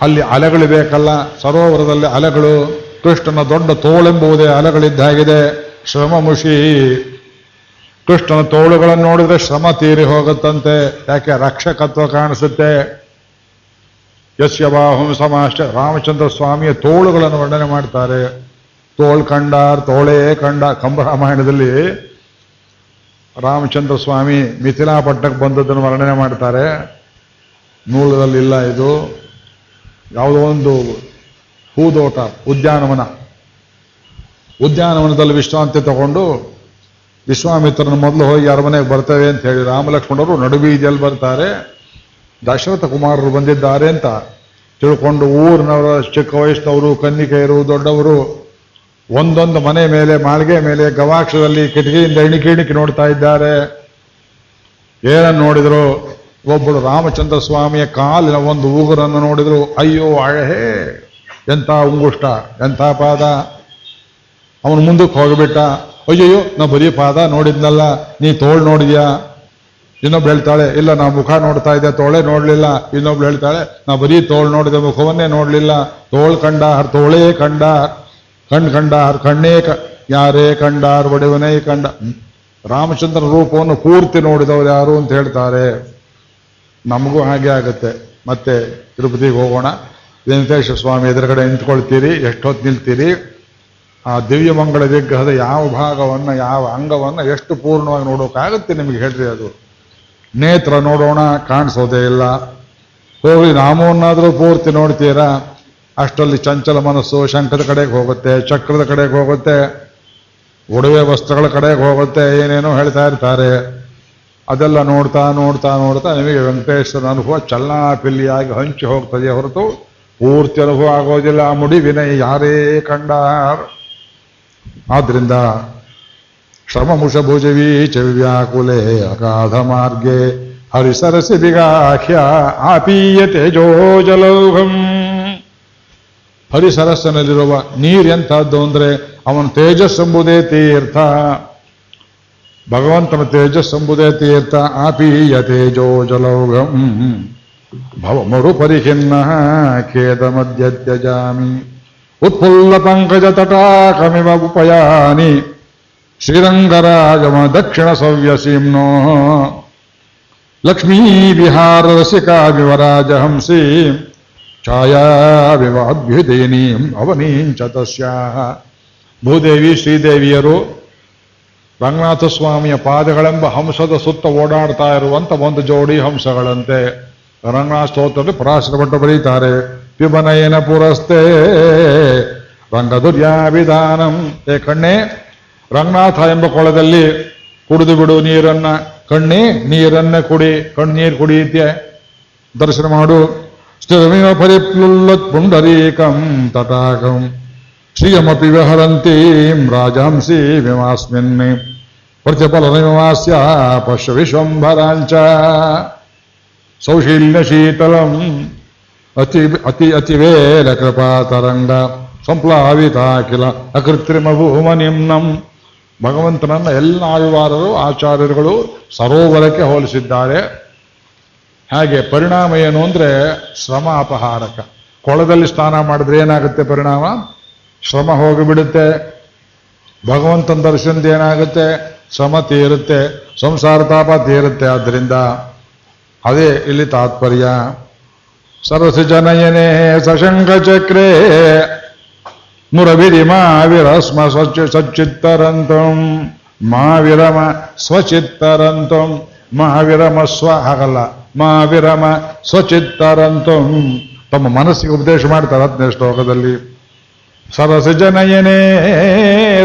ಅಲ್ಲಿ ಅಲೆಗಳು ಬೇಕಲ್ಲ, ಸರೋವರದಲ್ಲಿ ಅಲೆಗಳು, ಕೃಷ್ಣನ ದೊಡ್ಡ ತೋಳೆಂಬುವುದೇ ಅಲೆಗಳಿದ್ದಾಗಿದೆ ಶ್ರಮ ಮುಷಿ. ಕೃಷ್ಣನ ತೋಳುಗಳನ್ನು ನೋಡಿದ್ರೆ ಶ್ರಮ ತೀರಿ ಹೋಗುತ್ತಂತೆ. ಯಾಕೆ? ರಕ್ಷಕತ್ವ ಕಾಣಿಸುತ್ತೆ. ಯಸ್ಯ ಬಾಹುಂ ಸಮಾಷ್ಟ ರಾಮಚಂದ್ರ ಸ್ವಾಮಿಯ ತೋಳುಗಳನ್ನು ವರ್ಣನೆ ಮಾಡ್ತಾರೆ. ತೋಳ್ ಕಂಡಾರ್, ತೋಳೇ ಕಂಡ. ಕಂಬರಾಮಾಯಣದಲ್ಲಿ ರಾಮಚಂದ್ರ ಸ್ವಾಮಿ ಮಿಥಿಲಾಪಟ್ಟಕ್ಕೆ ಬಂದದ್ದನ್ನು ವರ್ಣನೆ ಮಾಡ್ತಾರೆ. ಮೂಲದಲ್ಲಿಲ್ಲ ಇದು. ಯಾವುದೋ ಒಂದು ಹೂದೋಟ, ಉದ್ಯಾನವನ. ಉದ್ಯಾನವನದಲ್ಲಿ ವಿಶ್ರಾಂತಿ ತಗೊಂಡು ವಿಶ್ವಾಮಿತ್ರನ ಮೊದಲು ಹೋಗಿ ಅರಮನೆಗೆ ಬರ್ತೇವೆ ಅಂತ ಹೇಳಿ ರಾಮಲಕ್ಷ್ಮಣರು ನಡುಬೀದಿಯಲ್ಲಿ ಬರ್ತಾರೆ? ದಶರಥ ಕುಮಾರರು ಬಂದಿದ್ದಾರೆ ಅಂತ ತಿಳ್ಕೊಂಡು ಊರಿನವರ ಚಿಕ್ಕ ವಯಸ್ಸಿನವರು ಕನ್ನಿಕೆಯರು, ದೊಡ್ಡವರು ಒಂದೊಂದು ಮನೆ ಮೇಲೆ, ಮಾಳಿಗೆ ಮೇಲೆ ಗವಾಕ್ಷದಲ್ಲಿ ಕಿಟಕಿಯಿಂದ ಇಣಿಕಿ ಇಣಿಕಿ ನೋಡ್ತಾ ಇದ್ದಾರೆ. ಏನನ್ನು ನೋಡಿದ್ರು? ಒಬ್ಬಳು ರಾಮಚಂದ್ರ ಸ್ವಾಮಿಯ ಕಾಲಿನ ಒಂದು ಉಗುರನ್ನು ನೋಡಿದ್ರು, ಅಯ್ಯೋ, ಅಳಹೇ! ಎಂಥ ಉಂಗುಷ್ಟ, ಎಂಥ ಪಾದ! ಅವನು ಮುಂದಕ್ಕೆ ಹೋಗಿಬಿಟ್ಟ, ಅಯ್ಯಯ್ಯೋ, ನಾ ಬರೀ ಪಾದ ನೋಡಿದ್ನಲ್ಲ, ನೀ ತೋಳ್ ನೋಡಿದ್ಯಾ? ಇನ್ನೊಬ್ಳು ಹೇಳ್ತಾಳೆ, ಇಲ್ಲ, ನಾ ಮುಖ ನೋಡ್ತಾ ಇದ್ದೆ, ತೋಳೆ ನೋಡ್ಲಿಲ್ಲ. ಇನ್ನೊಬ್ಳು ಹೇಳ್ತಾಳೆ, ನಾ ಬರೀ ತೋಳ್ ನೋಡಿದೆ, ಮುಖವನ್ನೇ ನೋಡ್ಲಿಲ್ಲ. ತೋಳ್ ಕಂಡಾರ್, ತೋಳೇ ಕಂಡಾರ್, ಕಣ್ ಕಂಡಾರ್, ಕಣ್ಣೇ ಕ, ಯಾರೇ ಕಂಡಾರ್, ಒಡೆವನೇ ಕಂಡ ರಾಮಚಂದ್ರ ರೂಪವನ್ನು ಪೂರ್ತಿ ನೋಡಿದವರು ಯಾರು ಅಂತ ಹೇಳ್ತಾರೆ. ನಮಗೂ ಹಾಗೆ ಆಗುತ್ತೆ. ಮತ್ತೆ ತಿರುಪತಿಗೆ ಹೋಗೋಣ. ವೆಂಕಟೇಶ್ವರ ಸ್ವಾಮಿ ಎದುರುಗಡೆ ನಿಂತ್ಕೊಳ್ತೀರಿ, ಎಷ್ಟೊತ್ತು ನಿಲ್ತೀರಿ? ಆ ದಿವ್ಯಮಂಗಳ ವಿಗ್ರಹದ ಯಾವ ಭಾಗವನ್ನು, ಯಾವ ಅಂಗವನ್ನು ಎಷ್ಟು ಪೂರ್ಣವಾಗಿ ನೋಡೋಕ್ಕಾಗುತ್ತೆ ನಿಮಗೆ ಹೇಳ್ರಿ ಅದು. ನೇತ್ರ ನೋಡೋಣ, ಕಾಣಿಸೋದೇ ಇಲ್ಲ. ಹೋಗಿ ನಾಮವನ್ನಾದರೂ ಪೂರ್ತಿ ನೋಡ್ತೀರಾ? ಅಷ್ಟರಲ್ಲಿ ಚಂಚಲ ಮನಸ್ಸು ಶಂಖದ ಕಡೆಗೆ ಹೋಗುತ್ತೆ, ಚಕ್ರದ ಕಡೆಗೆ ಹೋಗುತ್ತೆ, ಒಡವೆ ವಸ್ತ್ರಗಳ ಕಡೆಗೆ ಹೋಗುತ್ತೆ, ಏನೇನೋ ಹೇಳ್ತಾ ಇರ್ತಾರೆ. ಅದೆಲ್ಲ ನೋಡ್ತಾ ನೋಡ್ತಾ ನೋಡ್ತಾ ನಿಮಗೆ ವೆಂಕಟೇಶ್ವರನ ಅನುಭವ ಚಲ್ಲಾಪಿಲ್ಲಿಯಾಗಿ ಹಂಚಿ ಹೋಗ್ತದೆ ಹೊರತು ಪೂರ್ತಿ ಅನುಭವ ಆಗೋದಿಲ್ಲ. ಆ ಮುಡಿ ವಿನಯ ಯಾರೇ ಕಂಡಾರ್. ಆದ್ರಿಂದ ಶ್ರಮ ಮುಷಭುಜವೀ ಚ ವ್ಯಾಕುಲೆ ಅಗಾಧ ಮಾರ್ಗೆ ಹರಿಸರಸಿ ಬಿಗಾಖ್ಯ ಆಪೀಯ ತೇಜೋಜಲೌಘಂ. ಹರಿಸರಸ್ಸಿನಲ್ಲಿರುವ ನೀರೆಂಥದ್ದು ಅಂದ್ರೆ ಅವನ ತೇಜಸ್ಸೆಂಬುದೇ ತೀರ್ಥ. ಭಗವಂತನ ತೇಜಸ್ಸೆಂಬುದೇ ತೀರ್ಥ ಆಪೀಯ ತೇಜೋಜಲೌಘಂ ಭವ ಮರುಪರಿಖಿನ್ನ ಖೇದ ಮಧ್ಯ ತ್ಯಜಾಮಿ ಉತ್ಫುಲ್ಲ ಪಂಕಜ ತಟಾಕಮಿವ ಉಪಯಾನಿ ಶ್ರೀರಂಗರಾಜಮ ದಕ್ಷಿಣ ಸವ್ಯಸೀಮ್ನೋ ಲಕ್ಷ್ಮೀ ವಿಹಾರ ರಸಿಕಾ ವಿವರಾಜಹಂಸಿ ಛಾಯಾ ವಿವಾಭ್ಯುದೇನೀಂ ಅವನೀಂಚ ತಸ್ಯಾಹ ಭೂದೇವಿ ಶ್ರೀದೇವಿಯರು ರಂಗನಾಥ ಸ್ವಾಮಿಯ ಪಾದಗಳೆಂಬ ಹಂಸದ ಸುತ್ತ ಓಡಾಡ್ತಾ ಇರುವಂತ ಒಂದು ಜೋಡಿ ಹಂಸಗಳಂತೆ. ರಂಗನಾಥ ಸ್ತೋತ್ರದಲ್ಲಿ ಪರಾಶರ ಭಟ್ರು ಬರೀತಾರೆ ಪಿಬನಯನ ಪುರಸ್ತೆ ರಂಗದುರ್ಯಾವಿಧಾನಂ ಏ ಕಣ್ಣೆ, ರಂಗನಾಥ ಎಂಬ ಕೊಳದಲ್ಲಿ ಕುಡಿದು ಬಿಡು ನೀರನ್ನ. ಕಣ್ಣೆ, ನೀರನ್ನ ಕುಡಿ. ಕಣ್ಣೀರು ಕುಡಿಯುತ್ತೆ ದರ್ಶನ ಮಾಡು. ಸ್ಥಿರಮಿವ ಪರಿಪ್ಲುಲ್ಲತ್ ಪುಂಡರೀಕಂ ತಟಾಕಂ ಶ್ರಿಯಮಪಿ ವಿಹರಂತಿ ರಾಜಹಂಸಿ ವಿಮಾಸ್ಮಿನ್ ಪ್ರತಿಫಲನವಿಮಾಸ್ಯ ಪಶು ವಿಶ್ವಂಭರಾಂಚ ಸೌಶೀಲ್ಯ ಶೀತಲಂ ಅತಿ ಅತಿ ಅತಿವೇಲ ಸಂಪ್ಲಾವಿತ ಕಿಲ ಅಕೃತ್ರಿಮ ಭೂಮನಿಮ್ನಂ. ಭಗವಂತನನ್ನ ಎಲ್ಲ ಆಳ್ವಾರರು ಆಚಾರ್ಯರುಗಳು ಸರೋವರಕ್ಕೆ ಹೋಲಿಸಿದ್ದಾರೆ. ಹಾಗೆ ಪರಿಣಾಮ ಏನು ಅಂದರೆ ಶ್ರಮ ಅಪಹಾರಕ. ಕೊಳದಲ್ಲಿ ಸ್ನಾನ ಮಾಡಿದ್ರೆ ಏನಾಗುತ್ತೆ ಪರಿಣಾಮ? ಶ್ರಮ ಹೋಗಿಬಿಡುತ್ತೆ. ಭಗವಂತನ ದರ್ಶನದ ಏನಾಗುತ್ತೆ? ಶ್ರಮ ತೀರುತ್ತೆ, ಸಂಸಾರ ತಾಪ ತೀರುತ್ತೆ. ಆದ್ದರಿಂದ ಅದೇ ಇಲ್ಲಿ ತಾತ್ಪರ್ಯ. ಸರಸ ಜನಯನೇ ಸಶಂಕ ಚಕ್ರೇ ಮುರವಿರಿ ಮಾವಿರಸ್ಮ ಸ್ವಚ್ಛ ಸಚ್ಚಿತ್ತರಂತಂ ಮಾವಿರಮ ಸ್ವಚಿತ್ತರಂತಂ. ಮಹಾವಿರಮ ಸ್ವ ಹಾಗಲ್ಲ. ಮಾವಿರಮ ಸ್ವಚಿತ್ತರಂತಂ. ತಮ್ಮ ಮನಸ್ಸಿಗೆ ಉಪದೇಶ ಮಾಡ್ತಾರೆ ಹತ್ತನೇ ಶ್ಲೋಕದಲ್ಲಿ. ಸರಸ ಜನಯನೇ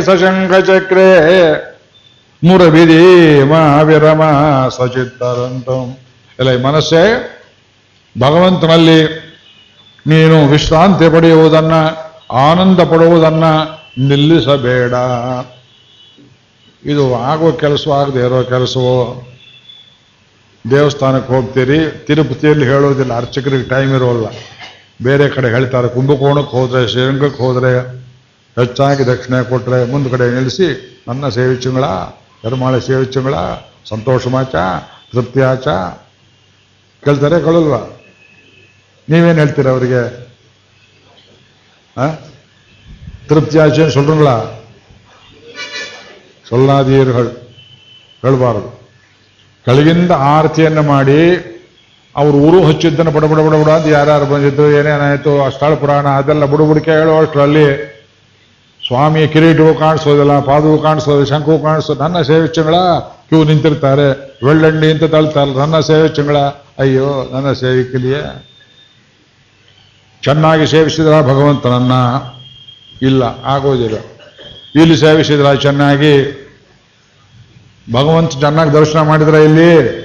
ಸಶಂಕ ಚಕ್ರೇ ಮುರಬಿರಿ ಮಾವಿರಮ ಸಚಿತ್ತರಂತ. ಎಲ್ಲ ಮನಸ್ಸೇ, ಭಗವಂತನಲ್ಲಿ ನೀನು ವಿಶ್ರಾಂತಿ ಪಡೆಯುವುದನ್ನ, ಆನಂದ ಪಡುವುದನ್ನ ನಿಲ್ಲಿಸಬೇಡ. ಇದು ಆಗುವ ಕೆಲಸ ಆಗದೆ ಇರೋ ಕೆಲಸವೋ? ದೇವಸ್ಥಾನಕ್ಕೆ ಹೋಗ್ತೀರಿ, ತಿರುಪತಿಯಲ್ಲಿ ಹೇಳೋದಿಲ್ಲ ಅರ್ಚಕರಿಗೆ ಟೈಮ್ ಇರೋಲ್ಲ ಬೇರೆ ಕಡೆ ಹೇಳ್ತಾರೆ ಕುಂಭಕೋಣಕ್ಕೆ ಹೋದ್ರೆ ಶ್ರೀರಂಗಕ್ಕೆ ಹೋದ್ರೆ ಹೆಚ್ಚಾಗಿ ದಕ್ಷಿಣೆ ಕೊಟ್ರೆ ಮುಂದ್ ಕಡೆ ನಿಲ್ಲಿಸಿ ನನ್ನ ಸೇವಿಚುಂಗಳ ಧರ್ಮಾಳ ಸೇವಿಚುಂಗಳ ಸಂತೋಷಮಾಚ ತೃಪ್ತಿಯಾಚ ಕೇಳ್ತಾರೆ ಕೇಳಲ್ವಾ ನೀವೇನು ಹೇಳ್ತೀರ ಅವರಿಗೆ திருப்தி ஆச்சுன்னு சொல்றீங்களா சொல்லாதீர்கள் ಹೇಳಬಾರದು ಕೆಳಗಿಂದ ಆರತಿಯನ್ನು ಮಾಡಿ ಅವ್ರು ಊರು ಹಚ್ಚಿದ್ದನ್ನು ಬಡ ಬಡ ಬಡ ಬಡ ಅಂತ ಯಾರ್ಯಾರು ಬಂದಿದ್ದು ಏನೇನಾಯಿತು ಆ ಸ್ಥಳ ಪುರಾಣ ಅದೆಲ್ಲ ಬುಡುಬುಡಿಕೆ ಹೇಳುವಷ್ಟರಲ್ಲಿ ಸ್ವಾಮಿ ಕಿರೀಟವು ಕಾಣಿಸೋದಿಲ್ಲ, ಪಾದವು ಕಾಣಿಸೋದು ಶಂಕು ಕಾಣಿಸೋದು ನನ್ನ ಸೇವೆ ಚಂಗಳ, ಕ್ಯೂ ನಿಂತಿರ್ತಾರೆ. ಬೆಳ್ಳಂಡಿ ಅಂತ ತಳ್ತಾರೆ. ನನ್ನ ಸೇವೆ ಚಂಗಳ, ಅಯ್ಯೋ, ನನ್ನ ಸೇವಿಕಲಿಯೇ ಚೆನ್ನಾಗಿ ಸೇವಿಸಿದ್ರ ಭಗವಂತನನ್ನ ಇಲ್ಲ, ಆಗೋದಿಲ್ಲ. ಇಲ್ಲಿ ಸೇವಿಸಿದ್ರ ಚೆನ್ನಾಗಿ. ಭಗವಂತ ಚೆನ್ನಾಗಿ ದರ್ಶನ ಮಾಡಿದ್ರ ಇಲ್ಲಿ?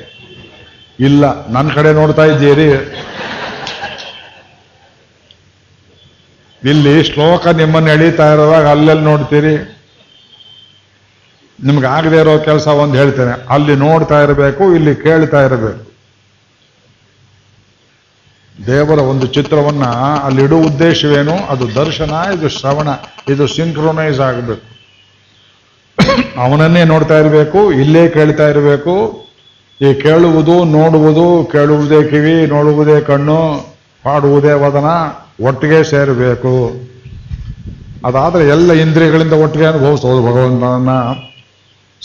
ಇಲ್ಲ ನನ್ನ ಕಡೆ ನೋಡ್ತಾ ಇದ್ದೀರಿ. ಇಲ್ಲಿ ಶ್ಲೋಕ ನಿಮ್ಮನ್ನು ಎಳೀತಾ ಇರೋದಾಗ ಅಲ್ಲೆಲ್ಲಿ ನೋಡ್ತೀರಿ? ನಿಮ್ಗೆ ಆಗದೆ ಇರೋ ಕೆಲಸ ಒಂದು ಹೇಳ್ತೇನೆ. ಅಲ್ಲಿ ನೋಡ್ತಾ ಇರಬೇಕು, ಇಲ್ಲಿ ಕೇಳ್ತಾ ಇರಬೇಕು. ದೇವರ ಒಂದು ಚಿತ್ರವನ್ನ ಅಲ್ಲಿಡೋ ಉದ್ದೇಶವೇನು? ಅದು ದರ್ಶನ, ಇದು ಶ್ರವಣ, ಇದು ಸಿಂಕ್ರೊನೈಸ್ ಆಗಬೇಕು. ಅವನನ್ನೇ ನೋಡ್ತಾ ಇರಬೇಕು, ಇಲ್ಲೇ ಕೇಳ್ತಾ ಇರಬೇಕು. ಈ ಕೇಳುವುದು, ನೋಡುವುದು, ಕೇಳುವುದೇ ಕಿವಿ, ನೋಡುವುದೇ ಕಣ್ಣು ಪಾಡುವುದೇ ವದನ, ಒಟ್ಟಿಗೆ ಸೇರಬೇಕು. ಅದಾದರೆ ಎಲ್ಲ ಇಂದ್ರಿಯಗಳಿಂದ ಒಟ್ಟಿಗೆ ಅನುಭವಿಸೋದು ಭಗವಂತನನ್ನ.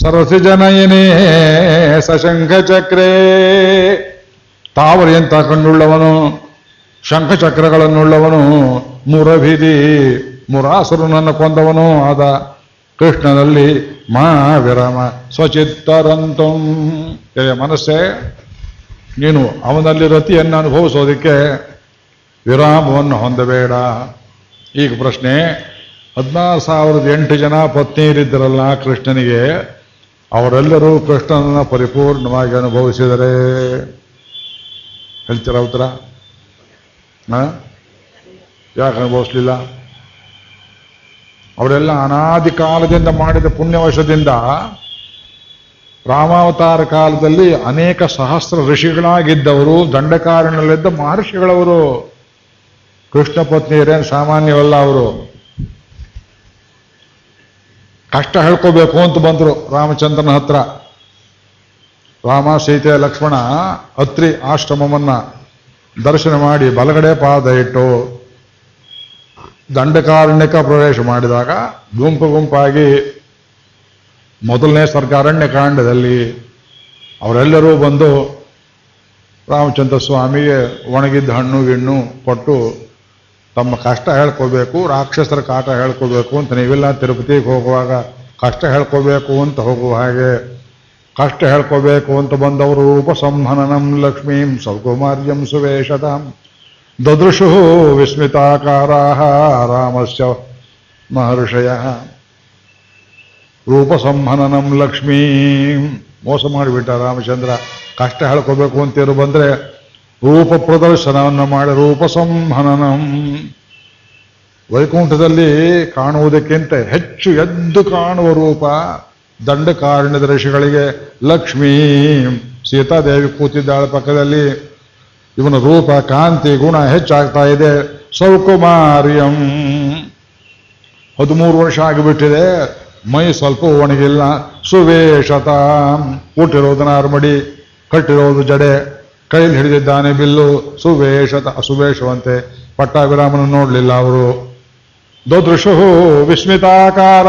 ಸರಸಿ ಜನಯನೇ ಸಶಂಖ ಚಕ್ರೇ. ತಾವರಿ ಎಂತ ಕಣ್ಣುಳ್ಳವನು ಶಂಖಚಕ್ರಗಳನ್ನುಳ್ಳವನು ಮುರಭಿದಿ ಮುರಾಸುರನನ್ನು ಕೊಂದವನು ಆದ ಕೃಷ್ಣನಲ್ಲಿ ಮಾ ವಿರಮ ಸ್ವಚಿತ್ತರಂತಂ ಮನಸ್ಸೇ, ನೀನು ಅವನಲ್ಲಿ ರತಿಯನ್ನು ಅನುಭವಿಸೋದಕ್ಕೆ ವಿರಾಮವನ್ನು ಹೊಂದಬೇಡ. ಈಗ ಪ್ರಶ್ನೆ, ಹದಿನಾರು ಸಾವಿರದ ಎಂಟು ಜನ ಪತ್ನಿಯರಿದ್ದರಲ್ಲ ಕೃಷ್ಣನಿಗೆ, ಅವರೆಲ್ಲರೂ ಕೃಷ್ಣನನ್ನು ಪರಿಪೂರ್ಣವಾಗಿ ಅನುಭವಿಸಿದರೆ? ಹೇಳ್ತೀರ ಉತ್ತರ? ಯಾಕೆ ಅನುಭವಿಸ್ಲಿಲ್ಲ? ಅವರೆಲ್ಲ ಅನಾದಿ ಕಾಲದಿಂದ ಮಾಡಿದ ಪುಣ್ಯವಶದಿಂದ ರಾಮಾವತಾರ ಕಾಲದಲ್ಲಿ ಅನೇಕ ಸಹಸ್ರ ಋಷಿಗಳಾಗಿದ್ದವರು ದಂಡಕಾರಣಲ್ಲಿದ್ದ ಮಹರ್ಷಿಗಳವರು, ಕೃಷ್ಣ ಪತ್ನಿಯರೇನು ಸಾಮಾನ್ಯವಲ್ಲ ಅವರು. ಕಷ್ಟ ಹೇಳ್ಕೋಬೇಕು ಅಂತ ಬಂದರು ರಾಮಚಂದ್ರನ ಹತ್ರ. ರಾಮ, ಸೀತೆ, ಲಕ್ಷ್ಮಣ, ಅತ್ರಿ ಆಶ್ರಮವನ್ನ ದರ್ಶನ ಮಾಡಿ ಬಲಗಡೆ ಪಾದ ಇಟ್ಟು ದಂಡಕಾರಣ್ಯಕ ಪ್ರವೇಶ ಮಾಡಿದಾಗ ಗುಂಪು ಗುಂಪಾಗಿ ಮೊದಲನೇ ಸರ್ಕಾರಣ್ಯ ಕಾಂಡದಲ್ಲಿ ಅವರೆಲ್ಲರೂ ಬಂದು ರಾಮಚಂದ್ರ ಸ್ವಾಮಿಗೆ ಒಣಗಿದ್ದ ಹಣ್ಣು, ಗಿಣ್ಣು ಕೊಟ್ಟು ತಮ್ಮ ಕಷ್ಟ ಹೇಳ್ಕೋಬೇಕು, ರಾಕ್ಷಸರ ಕಾಟ ಹೇಳ್ಕೋಬೇಕು ಅಂತ ನೀವೆಲ್ಲ ತಿರುಪತಿಗೆ ಹೋಗುವಾಗ ಕಷ್ಟ ಹೇಳ್ಕೋಬೇಕು ಅಂತ ಹೋಗುವ ಹಾಗೆ ಕಷ್ಟ ಹೇಳ್ಕೋಬೇಕು ಅಂತ ಬಂದವರು ಉಪಸಂಹನನಂ ಲಕ್ಷ್ಮೀಂ ಸೌಕುಮಾರ್ಯಂ ದದೃಶು ವಿಸ್ಮಿತಾಕಾರ ರಾಮಸ್ಯ ಮಹರ್ಷಯ. ರೂಪಸಂಹನನಂ ಲಕ್ಷ್ಮೀ. ಮೋಸ ಮಾಡಿಬಿಟ್ಟ ರಾಮಚಂದ್ರ. ಕಷ್ಟ ಹೇಳ್ಕೋಬೇಕು ಅಂತೇರು ಬಂದ್ರೆ ರೂಪ ಪ್ರದರ್ಶನವನ್ನು ಮಾಡಿ ರೂಪಸಂಹನನಂ. ವೈಕುಂಠದಲ್ಲಿ ಕಾಣುವುದಕ್ಕಿಂತ ಹೆಚ್ಚು ಎದ್ದು ಕಾಣುವ ರೂಪ ದಂಡಕಾರಣ್ಯದ ಋಷಿಗಳಿಗೆ ಲಕ್ಷ್ಮೀ. ಸೀತಾದೇವಿ ಕೂತಿದ್ದಾಳ ಪಕ್ಕದಲ್ಲಿ. ಇವನ ರೂಪ ಕಾಂತಿ ಗುಣ ಹೆಚ್ಚಾಗ್ತಾ ಇದೆ. ಸೌಕುಮಾರ್ಯಂ. ಹದಿಮೂರು ವರ್ಷ ಆಗಿಬಿಟ್ಟಿದೆ. ಮೈ ಸ್ವಲ್ಪ ಒಣಗಿಲ್ಲ ಸುವೇಶತ. ಊಟಿರೋದು ನಾರ್ಮಡಿ, ಕಟ್ಟಿರೋದು ಜಡೆ. ಕೈಲಿ ಹಿಡಿದಿದ್ದಾನೆ ಬಿಲ್ಲು. ಸುವೇಶತ, ಅಸುವೇಶವಂತೆ. ಪಟ್ಟಾಭಿರಾಮನ ನೋಡಲಿಲ್ಲ ಅವರು. ದೋದೃಶು ವಿಸ್ಮಿತಾಕಾರ.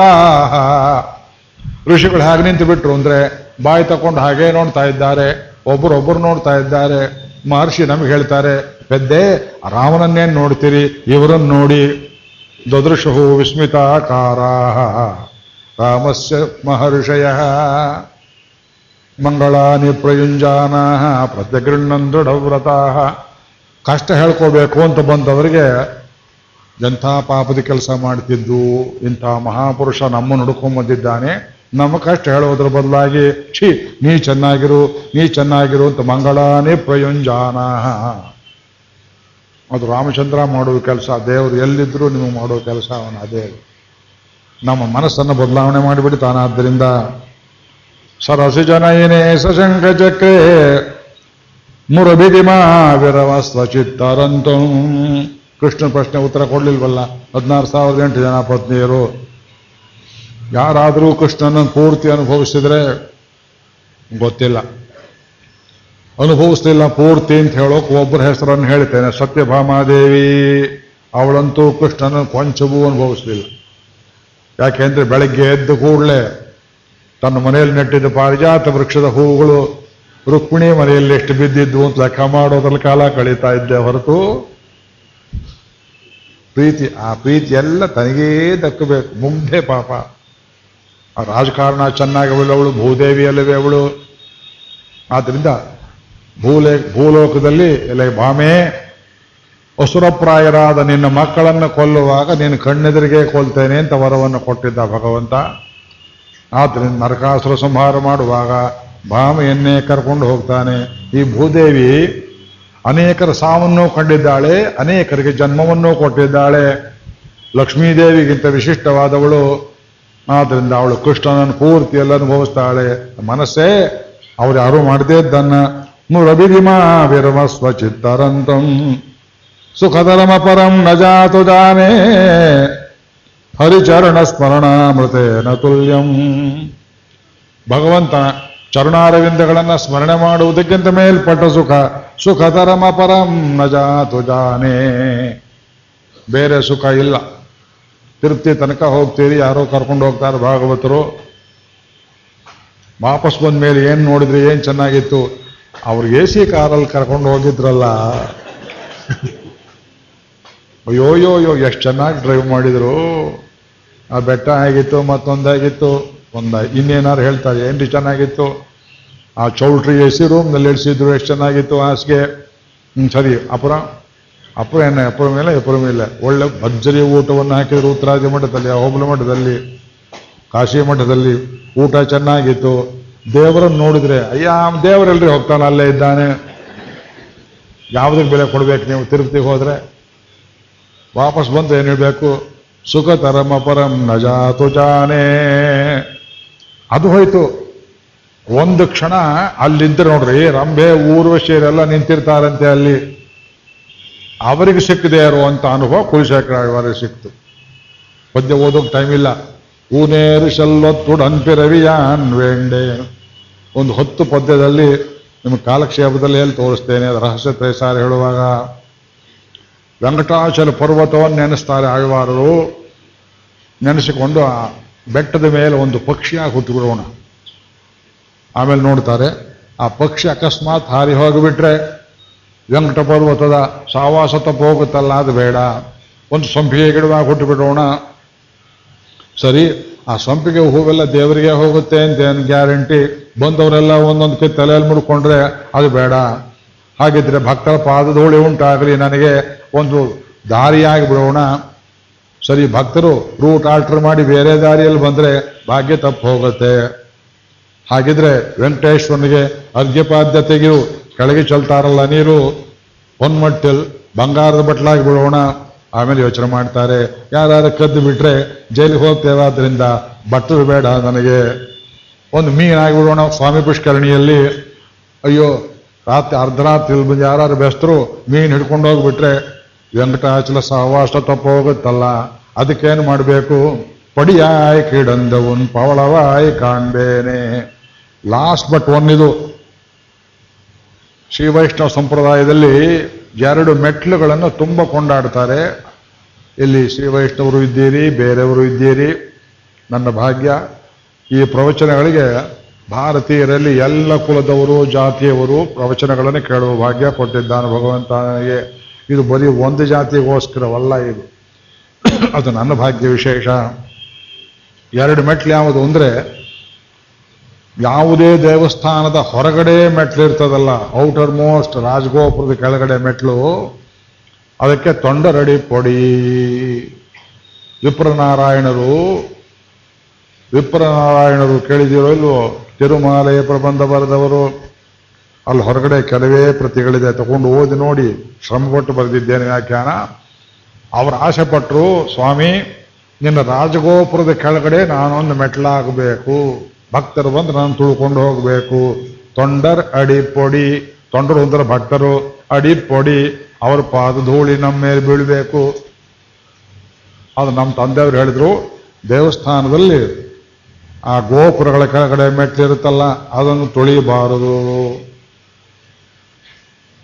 ಋಷಿಗಳು ಹಾಗೆ ನಿಂತು ಬಿಟ್ರು ಅಂದ್ರೆ ಬಾಯಿ ತಕೊಂಡು ಹಾಗೆ ನೋಡ್ತಾ ಇದ್ದಾರೆ. ಒಬ್ಬರೊಬ್ಬರು ನೋಡ್ತಾ ಇದ್ದಾರೆ. ಮಹರ್ಷಿ ನಮಗೆ ಹೇಳ್ತಾರೆ, ಪೆದ್ದೆ ರಾಮನನ್ನೇನ್ ನೋಡ್ತೀರಿ, ಇವರನ್ನು ನೋಡಿ ದದೃಶು ವಿಸ್ಮಿತಾಕಾರ ರಾಮಸ್ಯ ಮಹರ್ಷಯ, ಮಂಗಳಾನಿ ಪ್ರಯುಂಜಾನ ಪ್ರತ್ಯಗೃಹನ್ ದೃಢವ್ರತ. ಕಷ್ಟ ಹೇಳ್ಕೋಬೇಕು ಅಂತ ಬಂದವರಿಗೆ ಎಂಥ ಪಾಪದ ಕೆಲಸ ಮಾಡ್ತಿದ್ದು ಇಂಥ ಮಹಾಪುರುಷ ನಮ್ಮ ನಡ್ಕೊಂಬಂದಿದ್ದಾನೆ ನಮ್ಮ ಕಷ್ಟ ಹೇಳೋದ್ರ ಬದಲಾಗಿ, ಛೀ, ನೀ ಚೆನ್ನಾಗಿರು ನೀ ಚೆನ್ನಾಗಿರು ಅಂತ ಮಂಗಳಾನೇ ಪ್ರಯುಂಜಾನ. ಅದು ರಾಮಚಂದ್ರ ಮಾಡುವ ಕೆಲಸ, ದೇವರು ಎಲ್ಲಿದ್ರು ನಿಮಗೆ ಮಾಡೋ ಕೆಲಸ, ಅವನು ಅದೇ. ನಮ್ಮ ಮನಸ್ಸನ್ನು ಬದಲಾವಣೆ ಮಾಡಿಬಿಡಿ ತಾನಾದ್ದರಿಂದ. ಸರಸಿ ಜನಯನೇ ಸಶಂಕ ಮುರಬಿದಿಮ ಮುರಬಿದಿಮಾ ವಿರವಸ್ವಚಿತ್ತರಂತು ಕೃಷ್ಣ ಪ್ರಶ್ನೆ ಉತ್ತರ ಕೊಡ್ಲಿಲ್ವಲ್ಲ? ಹದಿನಾರು ಸಾವಿರದ ಎಂಟು ಜನ ಪತ್ನಿಯರು. ಯಾರಾದರೂ ಕೃಷ್ಣನ ಪೂರ್ತಿ ಅನುಭವಿಸಿದ್ರೆ ಗೊತ್ತಿಲ್ಲ. ಅನುಭವಿಸ್ಲಿಲ್ಲ, ಪೂರ್ತಿ ಅಂತ ಹೇಳೋಕೆ ಒಬ್ಬರ ಹೆಸರನ್ನು ಹೇಳ್ತೇನೆ. ಸತ್ಯಭಾಮಾದೇವಿ, ಅವಳಂತೂ ಕೃಷ್ಣನ ಕೊಂಚವೂ ಅನುಭವಿಸ್ಲಿಲ್ಲ. ಯಾಕೆಂದ್ರೆ ಬೆಳಗ್ಗೆ ಎದ್ದು ಕೂಡಲೇ ತನ್ನ ಮನೆಯಲ್ಲಿ ನೆಟ್ಟಿದ್ದ ಪಾರಿಜಾತ ವೃಕ್ಷದ ಹೂವುಗಳು ರುಕ್ಮಿಣಿ ಮನೆಯಲ್ಲಿ ಎಷ್ಟು ಬಿದ್ದಿದ್ದು ಅಂತ ಲೆಕ್ಕ ಮಾಡೋದ್ರಲ್ಲಿ ಕಾಲ ಕಳೀತಾ ಇದ್ದೆ ಹೊರತು ಪ್ರೀತಿ, ಆ ಪ್ರೀತಿ ಎಲ್ಲ ತನಗೇ ದಕ್ಕಬೇಕು. ಮುಗ್ಧೆ ಪಾಪ ರಾಜಕಾರಣ ಚೆನ್ನಾಗಿ ಅವಳು ಭೂದೇವಿ ಅಲ್ಲವೇ ಅವಳು. ಆದ್ದರಿಂದ ಭೂಲೇ, ಭೂಲೋಕದಲ್ಲಿ ಎಲೆ ಭಾಮೆ ಅಸುರಪ್ರಾಯರಾದ ನಿನ್ನ ಮಕ್ಕಳನ್ನು ಕೊಲ್ಲುವಾಗ ನೀನು ಕಣ್ಣೆದುರಿಗೆ ಕೊಲ್ತೇನೆ ಅಂತ ವರವನ್ನು ಕೊಟ್ಟಿದ್ದ ಭಗವಂತ. ಆದ್ದರಿಂದ ನರಕಾಸುರ ಸಂಹಾರ ಮಾಡುವಾಗ ಭಾಮೆಯನ್ನೇ ಕರ್ಕೊಂಡು ಹೋಗ್ತಾನೆ. ಈ ಭೂದೇವಿ ಅನೇಕರ ಸಾವನ್ನು ಕಂಡಿದ್ದಾಳೆ, ಅನೇಕರಿಗೆ ಜನ್ಮವನ್ನು ಕೊಟ್ಟಿದ್ದಾಳೆ. ಲಕ್ಷ್ಮೀದೇವಿಗಿಂತ ವಿಶಿಷ್ಟವಾದವಳು. ಆದ್ರಿಂದ ಅವಳು ಕೃಷ್ಣನನ್ನು ಪೂರ್ತಿ ಎಲ್ಲ ಅನುಭವಿಸ್ತಾಳೆ. ಮನಸ್ಸೇ ಅವ್ರು ಯಾರು ಮಾಡದೇ ಇದ್ದನ್ನ. ಮುರಬಿರಿಮಾ ವಿರಮ ಸ್ವಚಿತ್ತರಂತಂ. ಸುಖಧರ್ಮ ಪರಂ ನ ಜಾತು ಜಾನೇ. ಹರಿಚರಣ ಸ್ಮರಣಾಮೃತೇನ ತುಲ್ಯಂ. ಭಗವಂತ ಚರಣಾರವಿಂದಗಳನ್ನ ಸ್ಮರಣೆ ಮಾಡುವುದಕ್ಕಿಂತ ಮೇಲ್ಪಟ್ಟ ಸುಖ ಸುಖಧರ್ಮ ಪರಂ ನ ಜಾತು ಜಾನೇ. ಬೇರೆ ಸುಖ ಇಲ್ಲ. ತಿರುಪ್ತಿ ತನಕ ಹೋಗ್ತೀರಿ, ಯಾರೋ ಕರ್ಕೊಂಡು ಹೋಗ್ತಾರೆ ಭಾಗವತರು. ವಾಪಸ್ ಬಂದ ಮೇಲೆ ಏನು ನೋಡಿದ್ರೆ, ಏನು ಚೆನ್ನಾಗಿತ್ತು? ಅವ್ರು ಎ ಸಿ ಕಾರಲ್ಲಿ ಕರ್ಕೊಂಡು ಹೋಗಿದ್ರಲ್ಲ. ಅಯ್ಯೋ ಯೋ ಯೋ ಎಷ್ಟು ಚೆನ್ನಾಗಿ ಡ್ರೈವ್ ಮಾಡಿದ್ರು. ಆ ಬೆಟ್ಟ ಆಗಿತ್ತು, ಮತ್ತೊಂದಾಗಿತ್ತು. ಒಂದ ಇನ್ನೇನಾರು ಹೇಳ್ತಾರೆ, ಏನ್ರಿ ಚೆನ್ನಾಗಿತ್ತು? ಆ ಚೌಲ್ಟ್ರಿ ಎ ಸಿ ರೂಮ್ನಲ್ಲಿ ಇಳಿಸಿದ್ರು, ಎಷ್ಟು ಚೆನ್ನಾಗಿತ್ತು ಹಾಸಿಗೆ? ಹ್ಮ್, ಸರಿ, ಅಪುರ. ಅಪುರ ಏನ ಇಲ್ಲ ಮೇಲೆ ಇಲ್ಲ ಒಳ್ಳೆ ಭರ್ಜರಿ ಊಟವನ್ನು ಹಾಕಿದ್ರು ಉತ್ತರಾಜ ಮಠದಲ್ಲಿ ಹೋಬಳ ಮಠದಲ್ಲಿ, ಕಾಶಿ ಮಠದಲ್ಲಿ ಊಟ ಚೆನ್ನಾಗಿತ್ತು. ದೇವರನ್ನು ನೋಡಿದ್ರೆ, ಅಯ್ಯ ದೇವರೆಲ್ಲರಿ ಹೋಗ್ತಾನೆ, ಅಲ್ಲೇ ಇದ್ದಾನೆ. ಯಾವುದಕ್ಕೆ ಬೆಲೆ ಕೊಡ್ಬೇಕು ನೀವು? ತಿರುಪತಿಗೆ ಹೋದರೆ ವಾಪಸ್ ಬಂದು ಏನು ಹೇಳಬೇಕು? ಸುಖ ತರಮ ಪರಂ ನಜಾತು ಜಾನೇ. ಅದು ಹೋಯ್ತು. ಒಂದು ಕ್ಷಣ ಅಲ್ಲಿದ್ದರೆ ನೋಡ್ರಿ ರಂಭೆ ಊರ್ವಶಿಯರೆಲ್ಲ ನಿಂತಿರ್ತಾರಂತೆ ಅಲ್ಲಿ. ಅವರಿಗೆ ಸಿಕ್ಕಿದೆ ಇರುವಂತ ಅನುಭವ ಕುಲಶೇಖರವರಿಗೆ ಸಿಕ್ತು. ಪದ್ಯ ಓದೋಕೆ ಟೈಮ್ ಇಲ್ಲ. ಊನೇರು ಶಲ್ಲೊತ್ತುಡನ್ಪಿ ರವಿಯಾನ್ ವೇಂಡೆ. ಒಂದು ಹೊತ್ತು ಪದ್ಯದಲ್ಲಿ ನಿಮ್ಮ ಕಾಲಕ್ಷೇಪದಲ್ಲಿ ಹೇಳಿ ತೋರಿಸ್ತೇನೆ ರಹಸ್ಯ ತ್ರೈಸಾರ ಹೇಳುವಾಗ, ವೆಂಕಟಾಚಲ ಪರ್ವತವನ್ನು ನೆನೆಸ್ತಾರೆ ಆಳ್ವಾರರು ನೆನೆಸಿಕೊಂಡು ಆ ಬೆಟ್ಟದ ಮೇಲೆ ಒಂದು ಪಕ್ಷಿಯಾಗಿ ಹುಟ್ಟುಬಿಡೋಣ ಆಮೇಲೆ ನೋಡ್ತಾರೆ, ಆ ಪಕ್ಷಿ ಅಕಸ್ಮಾತ್ ಹಾರಿ ಹೋಗಿಬಿಟ್ರೆ ವೆಂಕಟ ಪರ್ವತದ ಸಾವಾಸ ತಪ್ಪು ಹೋಗುತ್ತಲ್ಲ ಅದು ಬೇಡ. ಒಂದು ಸಂಪಿಗೆ ಗಿಡವಾಗಿ ಹುಟ್ಟುಬಿಡೋಣ. ಸರಿ, ಆ ಸಂಪಿಗೆ ಹೂವೆಲ್ಲ ದೇವರಿಗೆ ಹೋಗುತ್ತೆ ಅಂತ ಏನು ಗ್ಯಾರಂಟಿ? ಬಂದವರೆಲ್ಲ ಒಂದೊಂದು ಕೈ ತಲೆಯಲ್ಲಿ ಮುಡ್ಕೊಂಡ್ರೆ ಅದು ಬೇಡ. ಹಾಗಿದ್ರೆ ಭಕ್ತರ ಪಾದಧೂಳಿ ಉಂಟಾಗಲಿ, ನನಗೆ ಒಂದು ದಾರಿಯಾಗಿ ಬಿಡೋಣ ಸರಿ, ಭಕ್ತರು ರೂಟ್ ಆಲ್ಟರ್ ಮಾಡಿ ಬೇರೆ ದಾರಿಯಲ್ಲಿ ಬಂದ್ರೆ ಭಾಗ್ಯ ತಪ್ಪು ಹೋಗುತ್ತೆ. ಹಾಗಿದ್ರೆ ವೆಂಕಟೇಶ್ವರನಿಗೆ ಅರ್ಘ್ಯಪಾದ್ಯ ತೆಗೆಯು. ಕೆಳಗೆ ಚೆಲ್ತಾರಲ್ಲ ನೀರು, ಹೊನ್ಮಟ್ಟಲ್ ಬಂಗಾರದ ಬಟ್ಲಾಗಿ ಬಿಡೋಣ. ಆಮೇಲೆ ಯೋಚನೆ ಮಾಡ್ತಾರೆ ಯಾರು ಕದ್ದು ಬಿಟ್ರೆ ಜೈಲಿಗೆ ಹೋಗ್ತೇವೆ, ಆದ್ರಿಂದ ಬಟ್ಟಲು ಬೇಡ ನನಗೆ. ಒಂದು ಮೀನಾಗಿ ಬಿಡೋಣ ಸ್ವಾಮಿ ಪುಷ್ಕರಣಿಯಲ್ಲಿ. ಅಯ್ಯೋ, ರಾತ್ರಿ ಅರ್ಧರಾತ್ರಿ ಬಂದು ಯಾರು ಬೆಸ್ತರು ಮೀನು ಹಿಡ್ಕೊಂಡು ಹೋಗ್ಬಿಟ್ರೆ ವೆಂಕಟಾಚಲ ಸಹವಾಸ ತಪ್ಪ ಹೋಗುತ್ತಲ್ಲ. ಅದಕ್ಕೇನು ಮಾಡಬೇಕು? ಪಡಿಯಾಯ್ ಕಿಡಂದವನ್ ಪವಳವಾಯ್ ಕಾಣ್ಬೇನೆ. ಲಾಸ್ಟ್ ಬಟ್ ಒನ್ ಇದು ಶ್ರೀ ವೈಷ್ಣವ ಸಂಪ್ರದಾಯದಲ್ಲಿ ಎರಡು ಮೆಟ್ಲುಗಳನ್ನು ತುಂಬ ಕೊಂಡಾಡ್ತಾರೆ. ಇಲ್ಲಿ ಶ್ರೀ ವೈಷ್ಣವರು ಇದ್ದೀರಿ, ಬೇರೆಯವರು ಇದ್ದೀರಿ. ನನ್ನ ಭಾಗ್ಯ, ಈ ಪ್ರವಚನಗಳಿಗೆ ಭಾರತೀಯರಲ್ಲಿ ಎಲ್ಲ ಕುಲದವರು, ಜಾತಿಯವರು ಪ್ರವಚನಗಳನ್ನು ಕೇಳುವ ಭಾಗ್ಯ ಕೊಟ್ಟಿದ್ದಾನೆ ಭಗವಂತ ನನಗೆ. ಇದು ಬರೀ ಒಂದು ಜಾತಿಗೋಸ್ಕರವಲ್ಲ ಇದು. ಅದು ನನ್ನ ಭಾಗ್ಯ ವಿಶೇಷ. ಎರಡು ಮೆಟ್ಲು ಯಾವುದು ಅಂದರೆ ಯಾವುದೇ ದೇವಸ್ಥಾನದ ಹೊರಗಡೆ ಮೆಟ್ಲು ಇರ್ತದಲ್ಲ ಔಟರ್ ಮೋಸ್ಟ್ ರಾಜಗೋಪುರದ ಕೆಳಗಡೆ ಮೆಟ್ಲು, ಅದಕ್ಕೆ ತೊಂಡರಡಿ ಪೊಡಿ. ವಿಪ್ರನಾರಾಯಣರು ವಿಪ್ರನಾರಾಯಣರು ಕೇಳಿದಿರೋ ಇಲ್ವೋ? ತಿರುಮಾಲೆಯ ಪ್ರಬಂಧ ಬರೆದವರು. ಅಲ್ಲಿ ಹೊರಗಡೆ ಕೆಲವೇ ಪ್ರತಿಗಳಿದೆ. ತಗೊಂಡು ಓದಿ ನೋಡಿ, ಶ್ರಮಪಟ್ಟು ಬರೆದಿದ್ದೇನೆ ವ್ಯಾಖ್ಯಾನ. ಅವರ ಆಸೆ ಪಟ್ಟರು ಸ್ವಾಮಿ, ನಿನ್ನ ರಾಜಗೋಪುರದ ಕೆಳಗಡೆ ನಾನೊಂದು ಮೆಟ್ಲಾಗಬೇಕು. ಭಕ್ತರು ಬಂದು ನಾನು ತುಳ್ಕೊಂಡು ಹೋಗಬೇಕು. ತೊಂಡರ್ ಅಡಿ ಪೊಡಿ, ತೊಂಡರು ಅಂದ್ರೆ ಭಕ್ತರು, ಅಡಿ ಪೊಡಿ, ಅವ್ರ ಪಾದ ಧೂಳಿ ನಮ್ಮ ಮೇಲೆ ಬೀಳಬೇಕು. ಅದು ನಮ್ಮ ತಂದೆಯವರು ಹೇಳಿದ್ರು, ದೇವಸ್ಥಾನದಲ್ಲಿ ಆ ಗೋಪುರಗಳ ಕೆಳಗಡೆ ಮೆಟ್ಲಿರುತ್ತಲ್ಲ ಅದನ್ನು ತುಳಿಬಾರದು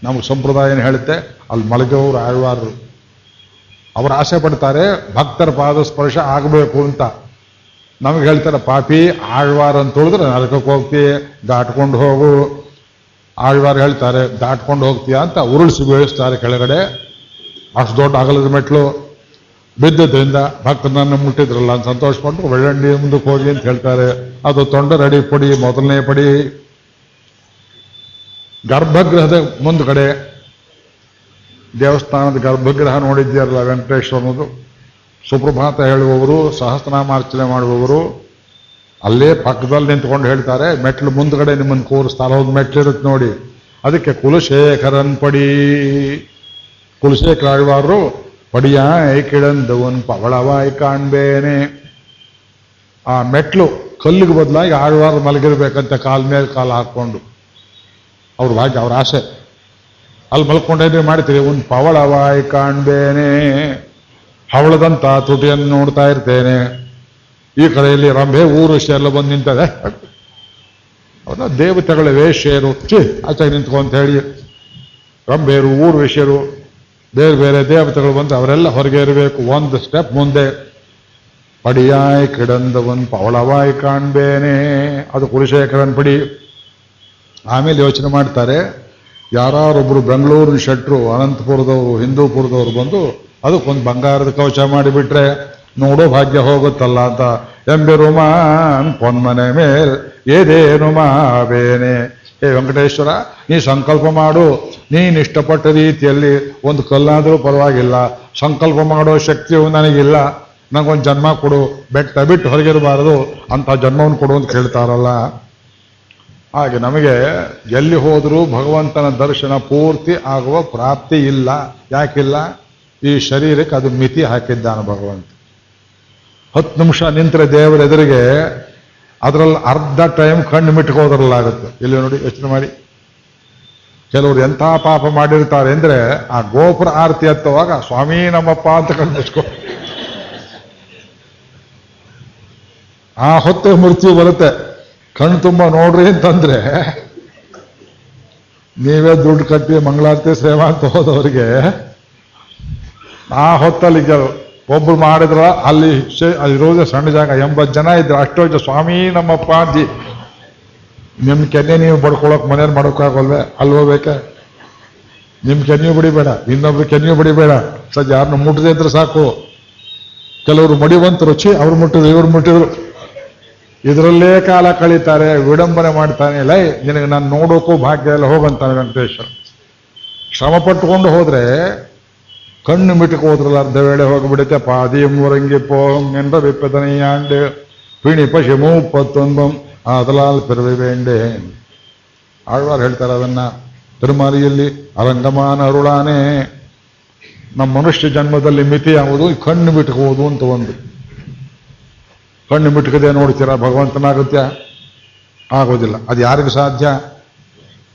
ನಮ್ಗೆ ಸಂಪ್ರದಾಯ ಏನು ಹೇಳುತ್ತೆ, ಅಲ್ಲಿ ಮಲಗೋರು ಆಳ್ವಾರರು. ಅವರು ಆಸೆ ಪಡ್ತಾರೆ, ಭಕ್ತರ ಪಾದ ಸ್ಪರ್ಶ ಆಗಬೇಕು ಅಂತ. ನಮ್ಗೆ ಹೇಳ್ತಾರೆ, ಪಾಪಿ, ಆಳ್ವಾರ ಅಂತ ಹೇಳಿದ್ರೆ ನರಕಕ್ಕೆ ಹೋಗ್ತಿ ದಾಟ್ಕೊಂಡು ಹೋಗು. ಆಳ್ವಾರ ಹೇಳ್ತಾರೆ, ದಾಟ್ಕೊಂಡು ಹೋಗ್ತೀಯ ಅಂತ ಉರುಳಿಸಿ ಬೀಳಿಸ್ತಾರೆ ಕೆಳಗಡೆ. ಅಷ್ಟು ದೊಡ್ಡ ಅಗಲದ ಮೆಟ್ಲು. ಬಿದ್ದದ್ರಿಂದ ಭಕ್ತನನ್ನು ಮುಟ್ಟಿದ್ರಲ್ಲ ಸಂತೋಷಪಟ್ಟು ಬೆಳ್ಳಂಡಿ ಮುಂದಕ್ಕೆ ಹೋಗಿ ಅಂತ ಹೇಳ್ತಾರೆ. ಅದು ತೊಂಡರಡಿ ಪಡಿ, ಮೊದಲನೇ ಪಡಿ. ಗರ್ಭಗೃಹದ ಮುಂದ್ಗಡೆ ದೇವಸ್ಥಾನದ ಗರ್ಭಗೃಹ ನೋಡಿದ್ಯಾರಲ್ಲ ವೆಂಕಟೇಶ್ವರನದು ಸುಪ್ರಭಾತ ಹೇಳುವವರು ಸಹಸ್ರನಾಮಾರ್ಚನೆ ಮಾಡುವವರು, ಅಲ್ಲೇ ಪಕ್ಕದಲ್ಲಿ ನಿಂತ್ಕೊಂಡು ಹೇಳ್ತಾರೆ ಮೆಟ್ಲು ಮುಂದ್ಗಡೆ ನಿಮ್ಮನ್ನು ಕೂರಿಸ್ತಾರೆ ಒಂದು ಮೆಟ್ಲಿರುತ್ತೆ ನೋಡಿ. ಅದಕ್ಕೆ ಕುಲಶೇಖರನ್ ಪಡಿ. ಕುಲಶೇಖರ ಆಳ್ವಾರರು ಪಡಿಯಾಯ್ ಕಿಡಂದವನ್ ಪವಳವಾಯ್ ಕಾಣ್ಬೇನೆ. ಆ ಮೆಟ್ಲು ಕಲ್ಲಿಗೆ ಬದಲಾಗಿ ಆಳ್ವಾರ ಮಲಗಿರ್ಬೇಕಂತ ಕಾಲ್ ಮೇಲೆ ಕಾಲು ಹಾಕೊಂಡು ಅವ್ರ ಭಾಗ್ಯ, ಅವ್ರ ಆಸೆ. ಅಲ್ಲಿ ಮಲ್ಕೊಂಡಿದ್ರೆ ಮಾಡ್ತೀರಿ? ಒಂದು ಪವಳವಾಯ್ ಕಾಣ್ಬೇನೆ. ಹವಳದಂತ ತುಟಿಯನ್ನು ನೋಡ್ತಾ ಇರ್ತೇನೆ. ಈ ಕಡೆಯಲ್ಲಿ ರಂಭೆ ಊರು ಎಲ್ಲ ಬಂದು ನಿಂತದೆ. ಅವನ ದೇವತೆಗಳ ವೇಶ್ಯರು ಚಿ ಆಚೆ ನಿಂತ್ಕೊ ಅಂತ ಹೇಳಿ ರಂಭೆಯರು, ಊರು ವೇಷ್ಯರು, ಬೇರೆ ಬೇರೆ ದೇವತೆಗಳು ಬಂದು ಅವರೆಲ್ಲ ಹೊರಗೆ ಇರಬೇಕು. ಒಂದು ಸ್ಟೆಪ್ ಮುಂದೆ, ಪಡಿಯಾಯ್ ಕಿಡಂದವನ್ ಪವಳವಾಯ್ ಕಾಣ್ಬೇನೆ. ಅದು ಕುಲಶೇಖರನ್ ಪಡಿ. ಆಮೇಲೆ ಯೋಚನೆ ಮಾಡ್ತಾರೆ ಯಾರೊಬ್ರು ಬೆಂಗಳೂರಿನ ಶೆಟ್ರು, ಅನಂತಪುರದವರು, ಹಿಂದೂಪುರದವರು ಬಂದು ಅದಕ್ಕೊಂದು ಬಂಗಾರದ ಕವಚ ಮಾಡಿಬಿಟ್ರೆ ನೋಡೋ ಭಾಗ್ಯ ಹೋಗುತ್ತಲ್ಲ ಅಂತ ಎಂಬಿರುಮಾನ್ ಪೊನ್ಮನೆ ಮೇಲ್, ಏದೇನು ಮಾವೇನೆ? ಹೇ ವೆಂಕಟೇಶ್ವರ, ನೀ ಸಂಕಲ್ಪ ಮಾಡು. ನೀನು ಇಷ್ಟಪಟ್ಟ ರೀತಿಯಲ್ಲಿ ಒಂದು ಕಲ್ಲಾದರೂ ಪರವಾಗಿಲ್ಲ. ಸಂಕಲ್ಪ ಮಾಡೋ ಶಕ್ತಿಯು ನನಗಿಲ್ಲ. ನನಗೊಂದು ಜನ್ಮ ಕೊಡು. ಬೆಟ್ಟ ಬಿಟ್ಟು ಹೊರಗಿರಬಾರದು. ಅಂತ ಜನ್ಮವನ್ನು ಕೊಡು ಅಂತ ಕೇಳ್ತಾರಲ್ಲ. ಹಾಗೆ ನಮಗೆ ಎಲ್ಲಿ ಹೋದರೂ ಭಗವಂತನ ದರ್ಶನ ಪೂರ್ತಿ ಆಗುವ ಪ್ರಾಪ್ತಿ ಇಲ್ಲ. ಯಾಕಿಲ್ಲ? ಈ ಶರೀರಕ್ಕೆ ಅದು ಮಿತಿ ಹಾಕಿದ್ದಾನೆ ಭಗವಂತ. ಹತ್ತು ನಿಮಿಷ ನಿಂತರೆ ದೇವರ ಎದುರಿಗೆ ಅದರಲ್ಲಿ ಅರ್ಧ ಟೈಮ್ ಕಣ್ಣು ಮಿಟ್ಕೋದ್ರಲ್ಲಾಗುತ್ತೆ ಇಲ್ಲಿ ನೋಡಿ, ಯೋಚನೆ ಮಾಡಿ. ಕೆಲವರು ಎಂಥ ಪಾಪ ಮಾಡಿರ್ತಾರೆ ಅಂದ್ರೆ ಆ ಗೋಪುರ ಆರತಿ ಹತ್ತುವಾಗ, ಸ್ವಾಮಿ ನಮ್ಮಪ್ಪ ಅಂತ ಕಣ್ಣು ಆ ಹೊತ್ತು ಮೃತ್ಯು ಬರುತ್ತೆ. ಕಣ್ಣು ತುಂಬ ನೋಡ್ರಿ ಅಂತಂದ್ರೆ ನೀವೇ ದುಡ್ಡು ಕಟ್ಟಿ ಮಂಗಳಾರತಿ ಸೇವಾ ಅಂತ ಹೋದವರಿಗೆ ಆ ಹೊತ್ತಲ್ಲಿ ಒಬ್ಬರು ಮಾಡಿದ್ರ ಅಲ್ಲಿ ಇರೋದೇ ಸಣ್ಣ ಜಾಗ ಎಂಬತ್ತು ಜನ ಇದ್ರು. ಅಷ್ಟೋ ಸ್ವಾಮಿ, ನಮ್ಮಪ್ಪ ಅಂದಿ ನಿಮ್ ಕೆನ್ನೆ ನೀವು ಬಡ್ಕೊಳಕ್ ಮನೇಲಿ ಮಾಡೋಕ್ಕಾಗಲ್ವೇ? ಅಲ್ಲಿ ಹೋಗ್ಬೇಕೆ ನಿಮ್ ಕೆನ್ನೆ ಬಿಡಿಬೇಡ, ಇನ್ನೊಬ್ರು ಕೆನ್ನೆ ಬಿಡಿಬೇಡ. ಸದ್ಯ ಯಾರನ್ನ ಮುಟ್ಟದೆ ಇದ್ರೆ ಸಾಕು. ಕೆಲವರು ಮಡಿವಂತರು ರುಚಿ ಅವ್ರು ಮುಟ್ಟಿದ್ರು, ಇವ್ರು ಮುಟ್ಟಿದ್ರು. ಇದರಲ್ಲೇ ಕಾಲ ಕಳೀತಾರೆ, ವಿಡಂಬನೆ ಮಾಡ್ತಾನೆ, ಲೈ, ನಿನಗೆ ನಾನು ನೋಡೋಕ್ಕೂ ಭಾಗ್ಯ ಎಲ್ಲ ಹೋಗಂತಾನೆ ವೆಂಕಟೇಶ್ವರ. ಶ್ರಮ ಪಟ್ಟುಕೊಂಡು ಹೋದ್ರೆ ವೇಳೆ ಹೋಗಿಬಿಡುತ್ತೆ ಪಾದಿ ಮುರಂಗಿ ಪೋಂ ಎಂಬ ವಿಪ್ಪದನೆಯಾಂಡು ಪಿಣಿ ಪಶಿ ಮೂಪ್ಪತ್ತೊಂಬಂ ಅದಲಾಲ್ ಪೆರವೆ ಬೇಂಡೆ ಆಳ್ವಾರ್ ಹೇಳ್ತಾರೆ ಅದನ್ನ ತಿರುಮಾರಿಯಲ್ಲಿ ಅರಂಗಮಾನ ಅರುಳಾನೆ ನಮ್ಮ ಮನುಷ್ಯ ಜನ್ಮದಲ್ಲಿ ಮಿತಿ ಈ ಕಣ್ಣು ಬಿಟ್ಕೋದು ಅಂತ ಒಂದು ಕಣ್ಣು ಬಿಟ್ಕದೆ ನೋಡ್ತೀರಾ ಭಗವಂತನಾಗತ್ಯ ಆಗೋದಿಲ್ಲ ಅದು ಯಾರಿಗೂ ಸಾಧ್ಯ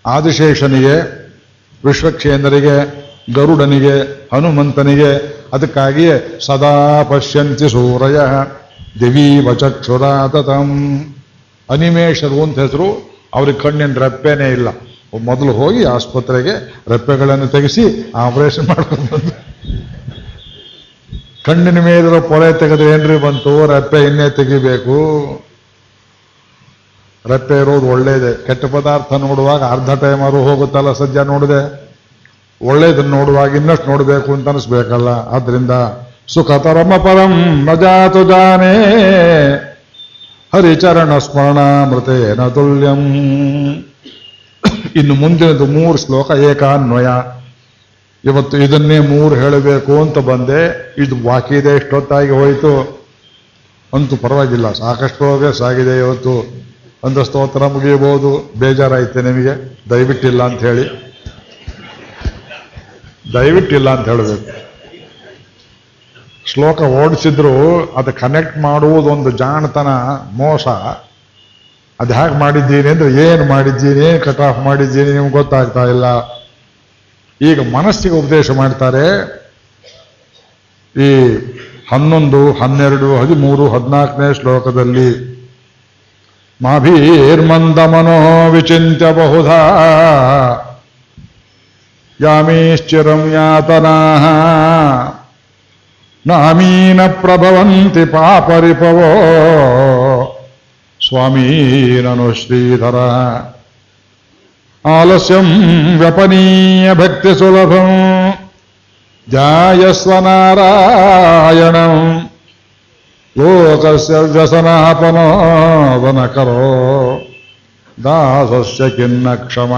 ಆದಿಶೇಷನಿಗೆ ವಿಶ್ವಕ್ಷೇಂದ್ರಿಗೆ ಗರುಡನಿಗೆ, ಹನುಮಂತನಿಗೆ, ಅದಕ್ಕಾಗಿಯೇ ಸದಾ ಪಶ್ಯಂತಿ ಸೂರಯ. ದಿವೀವ ಚಕ್ಷುರಾತತಂ ಅನಿಮೇಷರು ಅಂತ ಹೆಸರು, ಅವ್ರಿಗೆ ಕಣ್ಣಿನ ರೆಪ್ಪೆನೇ ಇಲ್ಲ. ಮೊದಲು ಹೋಗಿ ಆಸ್ಪತ್ರೆಗೆ ರೆಪ್ಪೆಗಳನ್ನು ತೆಗೆಸಿ ಆಪರೇಷನ್ ಮಾಡ್ಕೊಂಡು ಬಂದ ಕಣ್ಣಿನ ಮೇಲಿರೋ ಪೊರೆ ತೆಗೆದ್ರೆ ಏನ್ರಿ ಬಂತು? ರೆಪ್ಪೆ ಇನ್ನೇ ತೆಗಿಬೇಕು. ರೆಪ್ಪೆ ಇರೋದು ಒಳ್ಳೇದೆ. ಕೆಟ್ಟ ಪದಾರ್ಥ ನೋಡುವಾಗ ಅರ್ಧ ಟೈಮ್ ಅವರು ಹೋಗುತ್ತಲ್ಲ ಸದ್ಯ ನೋಡಿದೆ ಒಳ್ಳೇದನ್ನು ನೋಡುವಾಗ ಇನ್ನಷ್ಟು ನೋಡಬೇಕು ಅಂತ ಅನಿಸ್ಬೇಕಲ್ಲ. ಆದ್ರಿಂದ ಸುಖತರಮ ಪರಂ ನಜಾತು ಜಾನೇ ಹರಿಚರಣ ಸ್ಮರಣ ಇನ್ನು ತುಲ್ಯಂ. ಇನ್ನು ಮುಂದಿನದು ಮೂರು ಶ್ಲೋಕ ಏಕಾನ್ವಯ. ಇವತ್ತು ಇದನ್ನೇ ಮೂರು ಹೇಳಬೇಕು ಅಂತ ಬಂದೆ. ಇದು ಬಾಕಿ ಇದೆ ಎಷ್ಟೊತ್ತಾಗಿ ಹೋಯಿತು. ಅಂತೂ ಪರವಾಗಿಲ್ಲ, ಸಾಕಷ್ಟು ಪ್ರೋಗ್ರೆಸ್ ಆಗಿದೆ ಇವತ್ತು. ಒಂದು ಸ್ತೋತ್ರ ಮುಗಿಯಬಹುದು. ಬೇಜಾರಾಯ್ತೆ ನಿಮಗೆ. ದಯವಿಟ್ಟಿಲ್ಲ ಅಂತ ಹೇಳಿ. ದಯವಿಟ್ಟಿಲ್ಲ ಅಂತ ಹೇಳಬೇಕು. ಶ್ಲೋಕ ಓಡಿಸಿದ್ರು ಅದು ಕನೆಕ್ಟ್ ಮಾಡುವುದೊಂದು ಜಾಣತನ, ಮೋಸ. ಅದು ಹೇಗೆ ಮಾಡಿದ್ದೀನಿ ಅಂದ್ರೆ ಏನು ಮಾಡಿದ್ದೀನಿ ಏನು ಕಟ್ ಆಫ್ ಮಾಡಿದ್ದೀನಿ ನಿಮ್ಗೆ ಗೊತ್ತಾಗ್ತಾ ಇಲ್ಲ. ಈಗ ಮನಸ್ಸಿಗೆ ಉಪದೇಶ ಮಾಡ್ತಾರೆ, ಈ ಹನ್ನೊಂದು, ಹನ್ನೆರಡು, ಹದಿಮೂರು, ಹದಿನಾಲ್ಕನೇ ಶ್ಲೋಕದಲ್ಲಿ ಮಾಭೀರ್ಮಂದ ಮನೋ ವಿಚಿಂತ್ಯ ಬಹುಧಾ ಯಾಮೀಶ್ಚಿರಂ ಯಾತನಾಃ ನಾಮೀನ ಪ್ರಭವಂತಿ ಪಾಪರಿಪವೋ ಸ್ವಾಮೀನನು ಶ್ರೀಧರ ಆಲಸ್ಯಂ ವ್ಯಪನೀಯ ಭಕ್ತಿ ಸುಲಭಂ ಜಾಯಸ್ವನಾರಾಯಣಂ ಲೋಕಸ್ಯ ವ್ಯಸನಾಪನೋದನಕರೋ ದಾಸಸ್ಯ ಖಿನ್ನ ಕ್ಷಮ.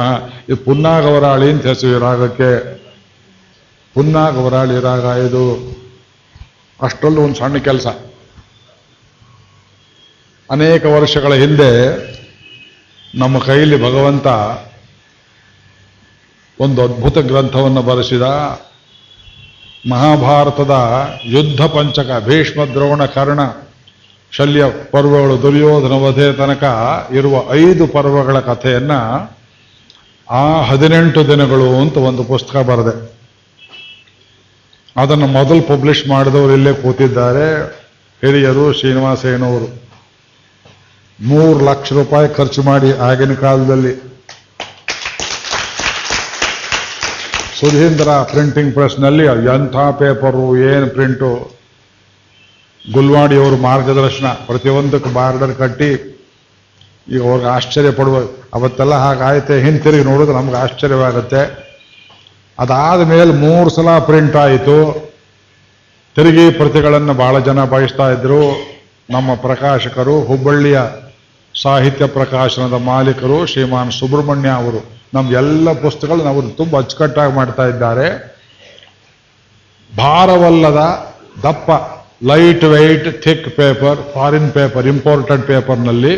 ಇದು ಪುನ್ನಾಗವರಾಳಿ ಅಂತ ಹೆಸರು ಈ ರಾಗಕ್ಕೆ. ಪುನ್ನಾಗವರಾಳಿ ರಾಗ ಇದು ಅಷ್ಟರಲ್ಲೂ ಒಂದು ಸಣ್ಣ ಕೆಲಸ. ಅನೇಕ ವರ್ಷಗಳ ಹಿಂದೆ ನಮ್ಮ ಕೈಲಿ ಭಗವಂತ ಒಂದು ಅದ್ಭುತ ಗ್ರಂಥವನ್ನು ಬರೆಸಿದ. ಮಹಾಭಾರತದ ಯುದ್ಧ ಪಂಚಕ ಭೀಷ್ಮ ದ್ರೋಣ ಕರ್ಣ ಶಲ್ಯ ಪರ್ವಗಳು ದುರ್ಯೋಧನ ವಧೆ ತನಕ ಇರುವ ಐದು ಪರ್ವಗಳ ಕಥೆಯನ್ನ ಆ ಹದಿನೆಂಟು ದಿನಗಳು ಅಂತ ಒಂದು ಪುಸ್ತಕ ಬರೆದೆ. ಅದನ್ನು ಮೊದಲು ಪಬ್ಲಿಷ್ ಮಾಡಿದವರು ಇಲ್ಲೇ ಕೂತಿದ್ದಾರೆ. ಹಿರಿಯರು, ಶ್ರೀನಿವಾಸಯ್ಯನವರು. ಮೂರು ಲಕ್ಷ ರೂಪಾಯಿ ಖರ್ಚು ಮಾಡಿ ಆಗಿನ ಕಾಲದಲ್ಲಿ. ಸುಧೀಂದ್ರ ಪ್ರಿಂಟಿಂಗ್ ಪ್ರೆಸ್ನಲ್ಲಿ ಎಂಥ ಪೇಪರು ಏನು ಪ್ರಿಂಟು ಗುಲ್ವಾಡಿಯವರು ಮಾರ್ಗದರ್ಶನ ಪ್ರತಿಯೊಂದಕ್ಕೂ ಬಾರ್ಡರ್ ಕಟ್ಟಿ ಈಗ ಅವ್ರಿಗೆ ಆಶ್ಚರ್ಯ ಪಡುವ, ಅವತ್ತೆಲ್ಲ ಹಾಗಾಯ್ತೆ ಹಿಂತಿರುಗಿ ನೋಡಿದ್ರೆ ನಮ್ಗೆ ಆಶ್ಚರ್ಯವಾಗುತ್ತೆ. ಅದಾದ ಮೇಲೆ ಮೂರು ಸಲ ಪ್ರಿಂಟ್ ಆಯಿತು. ತಿರುಗಿ ಪ್ರತಿಗಳನ್ನು ಬಹಳ ಜನ ಬಯಸ್ತಾ ಇದ್ರು. ನಮ್ಮ ಪ್ರಕಾಶಕರು, ಹುಬ್ಬಳ್ಳಿಯ ಸಾಹಿತ್ಯ ಪ್ರಕಾಶನದ ಮಾಲೀಕರು, ಶ್ರೀಮಾನ್ ಸುಬ್ರಹ್ಮಣ್ಯ ಅವರು ನಮ್ಮ ಎಲ್ಲ ಪುಸ್ತಕಗಳನ್ನ ಅವರು ತುಂಬ ಅಚ್ಚುಕಟ್ಟಾಗಿ ಮಾಡ್ತಾ ಇದ್ದಾರೆ. ಭಾರವಲ್ಲದ ದಪ್ಪ light weight thick paper, foreign paper, important ಪೇಪರ್ನಲ್ಲಿ,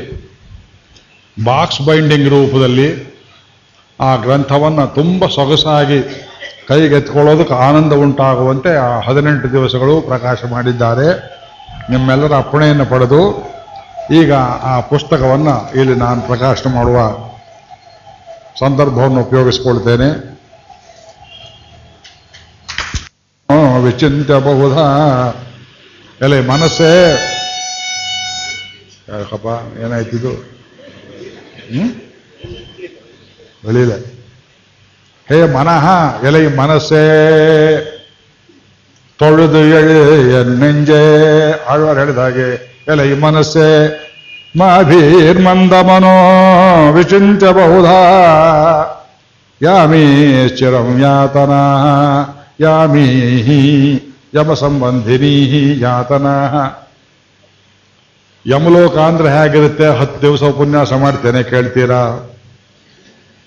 ಬಾಕ್ಸ್ ಬೈಂಡಿಂಗ್ ರೂಪದಲ್ಲಿ ಆ ಗ್ರಂಥವನ್ನು ತುಂಬ ಸೊಗಸಾಗಿ ಕೈಗೆತ್ಕೊಳ್ಳೋದಕ್ಕೆ ಆನಂದ ಉಂಟಾಗುವಂತೆ ಆ ಹದಿನೆಂಟು ದಿವಸಗಳು ಪ್ರಕಾಶ ಮಾಡಿದ್ದಾರೆ. ನಿಮ್ಮೆಲ್ಲರ ಅಪ್ಪಣೆಯನ್ನು ಪಡೆದು ಈಗ ಆ ಪುಸ್ತಕವನ್ನು ಇಲ್ಲಿ ನಾನು ಪ್ರಕಾಶನ ಮಾಡುವ ಸಂದರ್ಭವನ್ನು ಉಪಯೋಗಿಸಿಕೊಳ್ತೇನೆ. ವಿಚಿಂತ್ಯಬಹುಧ ಎಲೆ ಮನಸ್ಸೇ. ಯಾಕಪ್ಪ ಏನಾಯ್ತಿದು ಹ್ಮ್? ಬೆಳೀಲ. ಹೇ ಮನಃ, ಎಲೆ ಮನಸ್ಸೇ. ತೊಳೆದು ಎಳೆ ನೆಂಜೆ. ಆಳ್ವಾರ್ ಹೇಳಿದ ಹಾಗೆ, ಎಲೆ ಮನಸ್ಸೇ. ಮಾಭೀರ್ಮಂದ ಮನೋ ವಿಚಿಂತಬಹುದ ಯಾಮೀ ಚಿರಂ ಯಾತನಾ ಯಾಮೀ ಯಮ ಸಂಬಂಧಿನಿ ಯಾತನಾ. ಯಮಲೋಕ ಅಂದ್ರೆ ಹೇಗಿರುತ್ತೆ? ಹತ್ತು ದಿವಸ ಉಪನ್ಯಾಸ ಮಾಡ್ತೇನೆ, ಕೇಳ್ತೀರಾ?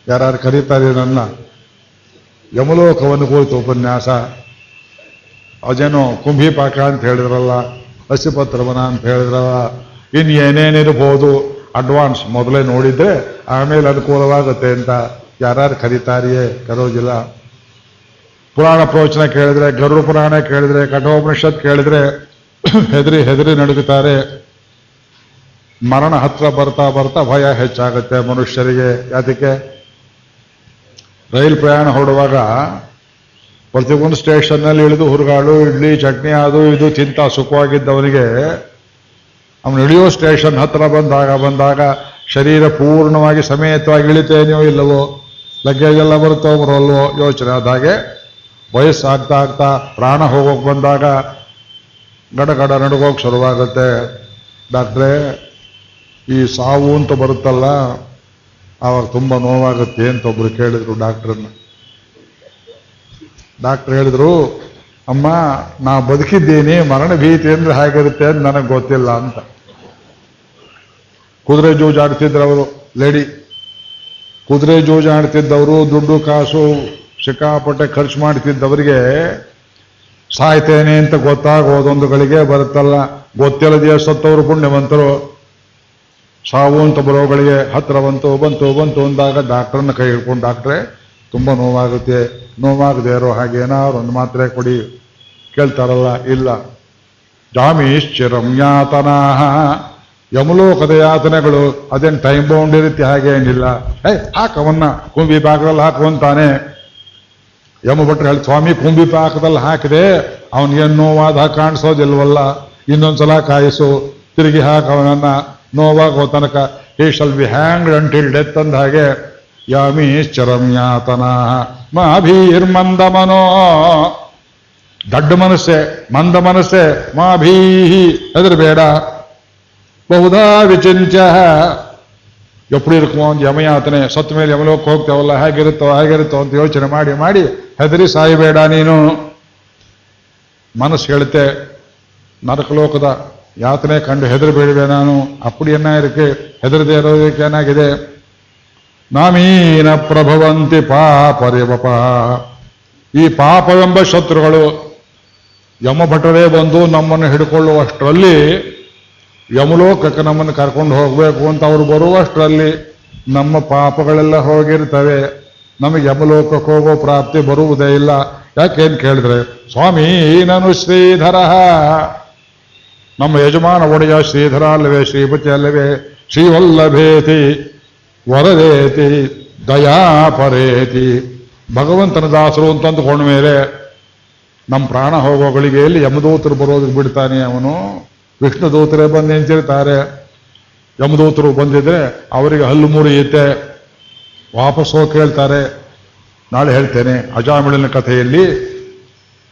ಯಾರು ಕರೀತಾರೆ ನನ್ನ ಯಮಲೋಕವನ್ನು ಕುರಿತು ಉಪನ್ಯಾಸ. ಅದೇನೋ ಕುಂಭಿಪಾಕ ಅಂತ ಹೇಳಿದ್ರಲ್ಲ, ಹಸಿಪತ್ರವನ ಅಂತ ಹೇಳಿದ್ರಲ್ಲ ಇನ್ನು ಏನೇನಿರ್ಬೋದು ಅಡ್ವಾನ್ಸ್ ಮೊದಲೇ ನೋಡಿದ್ರೆ ಆಮೇಲೆ ಅನುಕೂಲವಾಗುತ್ತೆ ಅಂತ ಯಾರು ಕರೀತಾರಿಯೇ ಕರೋದಿಲ್ಲ ಪುರಾಣ ಪ್ರವಚನ ಕೇಳಿದ್ರೆ, ಗರುಡ ಪುರಾಣ ಕೇಳಿದ್ರೆ, ಕಠೋಪನಿಷತ್ ಕೇಳಿದ್ರೆ ಹೆದರಿ ಹೆದರಿ ನಡುಗುತ್ತಾರೆ. ಮರಣ ಹತ್ರ ಬರ್ತಾ ಬರ್ತಾ ಭಯ ಹೆಚ್ಚಾಗುತ್ತೆ ಮನುಷ್ಯರಿಗೆ. ಅದಕ್ಕೆ ರೈಲ್ ಪ್ರಯಾಣ ಹೊರಡುವಾಗ ಪ್ರತಿಯೊಂದು ಸ್ಟೇಷನ್ನಲ್ಲಿ ಇಳಿದು ಹುರುಗಾಳು ಇಡ್ಲಿ, ಚಟ್ನಿ, ಅದು ಇದು ಚಿಂತ ಸುಖವಾಗಿದ್ದವನಿಗೆ ಅವನು ಇಳಿಯೋ ಸ್ಟೇಷನ್ ಹತ್ರ ಬಂದಾಗ ಬಂದಾಗ ಶರೀರ ಪೂರ್ಣವಾಗಿ ಸಮೇತವಾಗಿ ಇಳಿತೇನೆಯೋ ಇಲ್ಲವೋ ಲಗ್ಗೇಜ್ ಎಲ್ಲ ಬರುತ್ತೋ ಬರೋಲ್ವೋ ಯೋಚನೆ ಆದಾಗೆ ವಯಸ್ಸಾಗ್ತಾ ಆಗ್ತಾ ಪ್ರಾಣ ಹೋಗೋಕೆ ಬಂದಾಗ ಗಡಗಡ ಗಡ ನಡುಗೋಕೆ ಶುರುವಾಗುತ್ತೆ. ಡಾಕ್ಟ್ರೇ, ಈ ಸಾವು ಅಂತ ಬರುತ್ತಲ್ಲ ಅವಾಗ ತುಂಬ ನೋವಾಗುತ್ತೆ ಅಂತ ಒಬ್ರು ಕೇಳಿದ್ರು ಡಾಕ್ಟ್ರನ್ನ. ಡಾಕ್ಟರ್ ಹೇಳಿದ್ರು, ಅಮ್ಮ, ನಾ ಬದುಕಿದ್ದೀನಿ, ಮರಣ ಭೀತಿ ಅಂದ್ರೆ ಹೇಗಿರುತ್ತೆ ಅಂತ ನನಗೆ ಗೊತ್ತಿಲ್ಲ ಅಂತ. ಕುದುರೆ ಜೂಜಾಡ್ತಿದ್ರು ಅವರು, ಲೇಡಿ, ಕುದುರೆ ಜೂಜಾಡ್ತಿದ್ದವರು ದುಡ್ಡು, ಕಾಸು ಸಿಕ್ಕಾಪಟ್ಟೆ ಖರ್ಚು ಮಾಡ್ತಿದ್ದವರಿಗೆ ಸಾಯ್ತೇನೆ ಅಂತ ಗೊತ್ತಾಗೋದೊಂದು ಗಳಿಗೆ ಬರುತ್ತಲ್ಲ. ಗೊತ್ತಿಲ್ಲದೆಯೇ ಸತ್ತವರು ಪುಣ್ಯವಂತರು? ಸಾವು ಅಂತ ಬರೋಗಳಿಗೆ ಹತ್ತಿರ ಬಂತು ಬಂತು ಬಂತು ಅಂದಾಗ ಡಾಕ್ಟ್ರನ್ನ ಕೈ ಹಿಡ್ಕೊಂಡು, ಡಾಕ್ಟ್ರೆ, ತುಂಬ ನೋವಾಗುತ್ತೆ, ನೋವಾಗದೆ ಇರೋ ಹಾಗೆ ಏನಾದ್ರು ಒಂದು ಮಾತ್ರೆ ಕೊಡಿ ಕೇಳ್ತಾರಲ್ಲ, ಇಲ್ಲ. ಜಾಮೀಶ್ಚಿರಂ ಯಮಲೋಕದ ಯಾತನೆಗಳು, ಅದೇನು ಟೈಮ್ ಬೌಂಡ್ ಇರುತ್ತೆ ಹಾಗೆ ಏನಿಲ್ಲ ಏ ಹಾಕವನ್ನ, ಕುಂಬಿ ಭಾಗದಲ್ಲಿ ಹಾಕುವಂತಾನೆ. ಯಮ ಹೇಳಿ, ಸ್ವಾಮಿ, ಕುಂಬಿ ಪಾಕದಲ್ಲಿ ಹಾಕಿದೆ. ಅವನಿಗೇನು ನೋವಾದ ಕಾಣಿಸೋದಿಲ್ವಲ್ಲ? ಇನ್ನೊಂದ್ಸಲ ಕಾಯಿಸು. ತಿರುಗಿ ಹಾಕವನನ್ನ ನೋವಾಗೋ ತನಕ ಈ shall be hanged until death ಅಂದ ಹಾಗೆ ಯಾಮೀಶ್ಚರಂ ಮಂದ ಮನೋ ದಡ್ಡ ಮನಸ್ಸೆ, ಮಂದ ಮನಸ್ಸೆ ಮಾಭೀಹಿ. ಬೇಡ ಬಹುಧಾ ವಿಚಿಂತ್ಯ. ಎಪ್ಪಡಿ ಇರ್ಕೋ ಒಂದು ಯಮಯಾತನೆ ಸತ್ತ ಮೇಲೆ ಯಮಲೋಕ ಹೋಗ್ತೇವಲ್ಲ, ಹೇಗಿರುತ್ತೋ ಹೇಗಿರುತ್ತೋ ಅಂತ ಯೋಚನೆ ಮಾಡಿ ಮಾಡಿ, ಹೆದರಿ ಸಾಯಬೇಡ ನೀನು. ಮನಸ್ಸು ಹೇಳುತ್ತೆ ನರಕಲೋಕದ ಯಾತನೆ ಕಂಡು ಹೆದರಬೇಡವೆ ನಾನು. ಅಪ್ಪಡಿಯನ್ನ ಇರಕ್ಕೆ ಹೆದರದೇ ಇರೋದಕ್ಕೆ ಏನಾಗಿದೆ? ನಾಮೀನ ಪ್ರಭವಂತಿ ಪಾಪರಿವಪ ಈ ಪಾಪವೆಂಬ ಶತ್ರುಗಳು ಯಮಭಟರೇ ಬಂದು ನಮ್ಮನ್ನು ಹಿಡ್ಕೊಳ್ಳುವಷ್ಟರಲ್ಲಿ ಯಮಲೋಕಕ್ಕೆ ನಮ್ಮನ್ನು ಕರ್ಕೊಂಡು ಹೋಗಬೇಕು ಅಂತ ಅವರು ಬರುವಷ್ಟರಲ್ಲಿ ನಮ್ಮ ಪಾಪಗಳೆಲ್ಲ ಹೋಗಿರ್ತವೆ. ನಮಗೆ ಯಮಲೋಕಕ್ಕೆ ಹೋಗೋ ಪ್ರಾಪ್ತಿ ಬರುವುದೇ ಇಲ್ಲ. ಯಾಕೇನು ಕೇಳಿದ್ರೆ, ಸ್ವಾಮಿ, ನಾನು ಶ್ರೀಧರ. ನಮ್ಮ ಯಜಮಾನ ಒಡೆಯ ಶ್ರೀಧರ ಅಲ್ಲವೇ, ಶ್ರೀಪತಿ ಅಲ್ಲವೇ? ಶ್ರೀವಲ್ಲಭೇತಿ, ವರದೇತಿ, ದಯಾಪರೇತಿ. ಭಗವಂತನ ದಾಸರು ಅಂತ ಅಂದುಕೊಂಡ ಮೇಲೆ ನಮ್ಮ ಪ್ರಾಣ ಹೋಗೋ ಗಳಿಗೆಯಲ್ಲಿ ಯಮದೂತರು ಬರೋದಕ್ಕೆ ಬಿಡ್ತಾನೆ ಅವನು? ವಿಷ್ಣು ದೂತರೇ ಬಂದು ನಿಂತಿರ್ತಾರೆ ಯಮದೂತರು ಬಂದಿದ್ರೆ ಅವರಿಗೆ ಹಲ್ಲು ಮುರಿಯುತ್ತೆ ವಾಪಸ್ ಹೋಗಿ ಕೇಳ್ತಾರೆ. ನಾಳೆ ಹೇಳ್ತೇನೆ, ಅಜಾಮಿಳಿನ ಕಥೆಯಲ್ಲಿ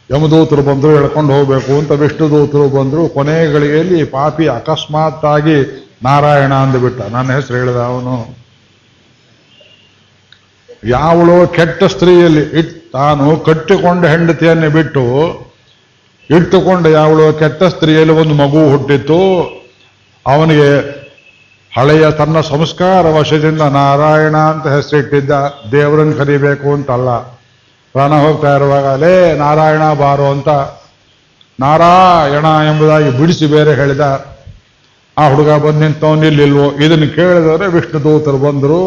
ಯಮದೂತರು ಬಂದರು ಹೇಳ್ಕೊಂಡು ಹೋಗಬೇಕು ಅಂತ ವಿಷ್ಣು ದೂತರು ಬಂದರು. ಕೊನೆ ಗಳಿಗೆಯಲ್ಲಿ ಪಾಪಿ ಅಕಸ್ಮಾತ್ತಾಗಿ ನಾರಾಯಣ ಅಂದುಬಿಟ್ಟ ನನ್ನ ಹೆಸರು ಹೇಳಿದ ಅವನು. ಯಾವಳೋ ಕೆಟ್ಟ ಸ್ತ್ರೀಯಲ್ಲಿ ಇಟ್ ತಾನು ಕಟ್ಟಿಕೊಂಡ ಹೆಂಡತಿಯನ್ನು ಬಿಟ್ಟು ಇಟ್ಟುಕೊಂಡ ಯಾವಳು ಕೆಟ್ಟ ಸ್ತ್ರೀಯಲ್ಲಿ ಒಂದು ಮಗು ಹುಟ್ಟಿತ್ತು, ಅವನಿಗೆ ಹಳೆಯ ತನ್ನ ಸಂಸ್ಕಾರ ವಶದಿಂದ ನಾರಾಯಣ ಅಂತ ಹೆಸರಿಟ್ಟಿದ್ದ, ದೇವರನ್ನು ಕರಿಬೇಕು ಅಂತಲ್ಲ. ಪ್ರಾಣ ಹೋಗ್ತಾ ಇರುವಾಗ ಅಲೇ ನಾರಾಯಣ ಬಾರೋ ಅಂತ ನಾರಾಯಣ ಎಂಬುದಾಗಿ ಬಿಡಿಸಿ ಬೇರೆ ಹೇಳಿದ. ಆ ಹುಡುಗ ಬಂದು ನಿಂತವನು ಇಲ್ಲಿಲ್ವೋ? ಇದನ್ನು ಕೇಳಿದವರೆ ವಿಷ್ಣು ದೂತರು ಬಂದರು.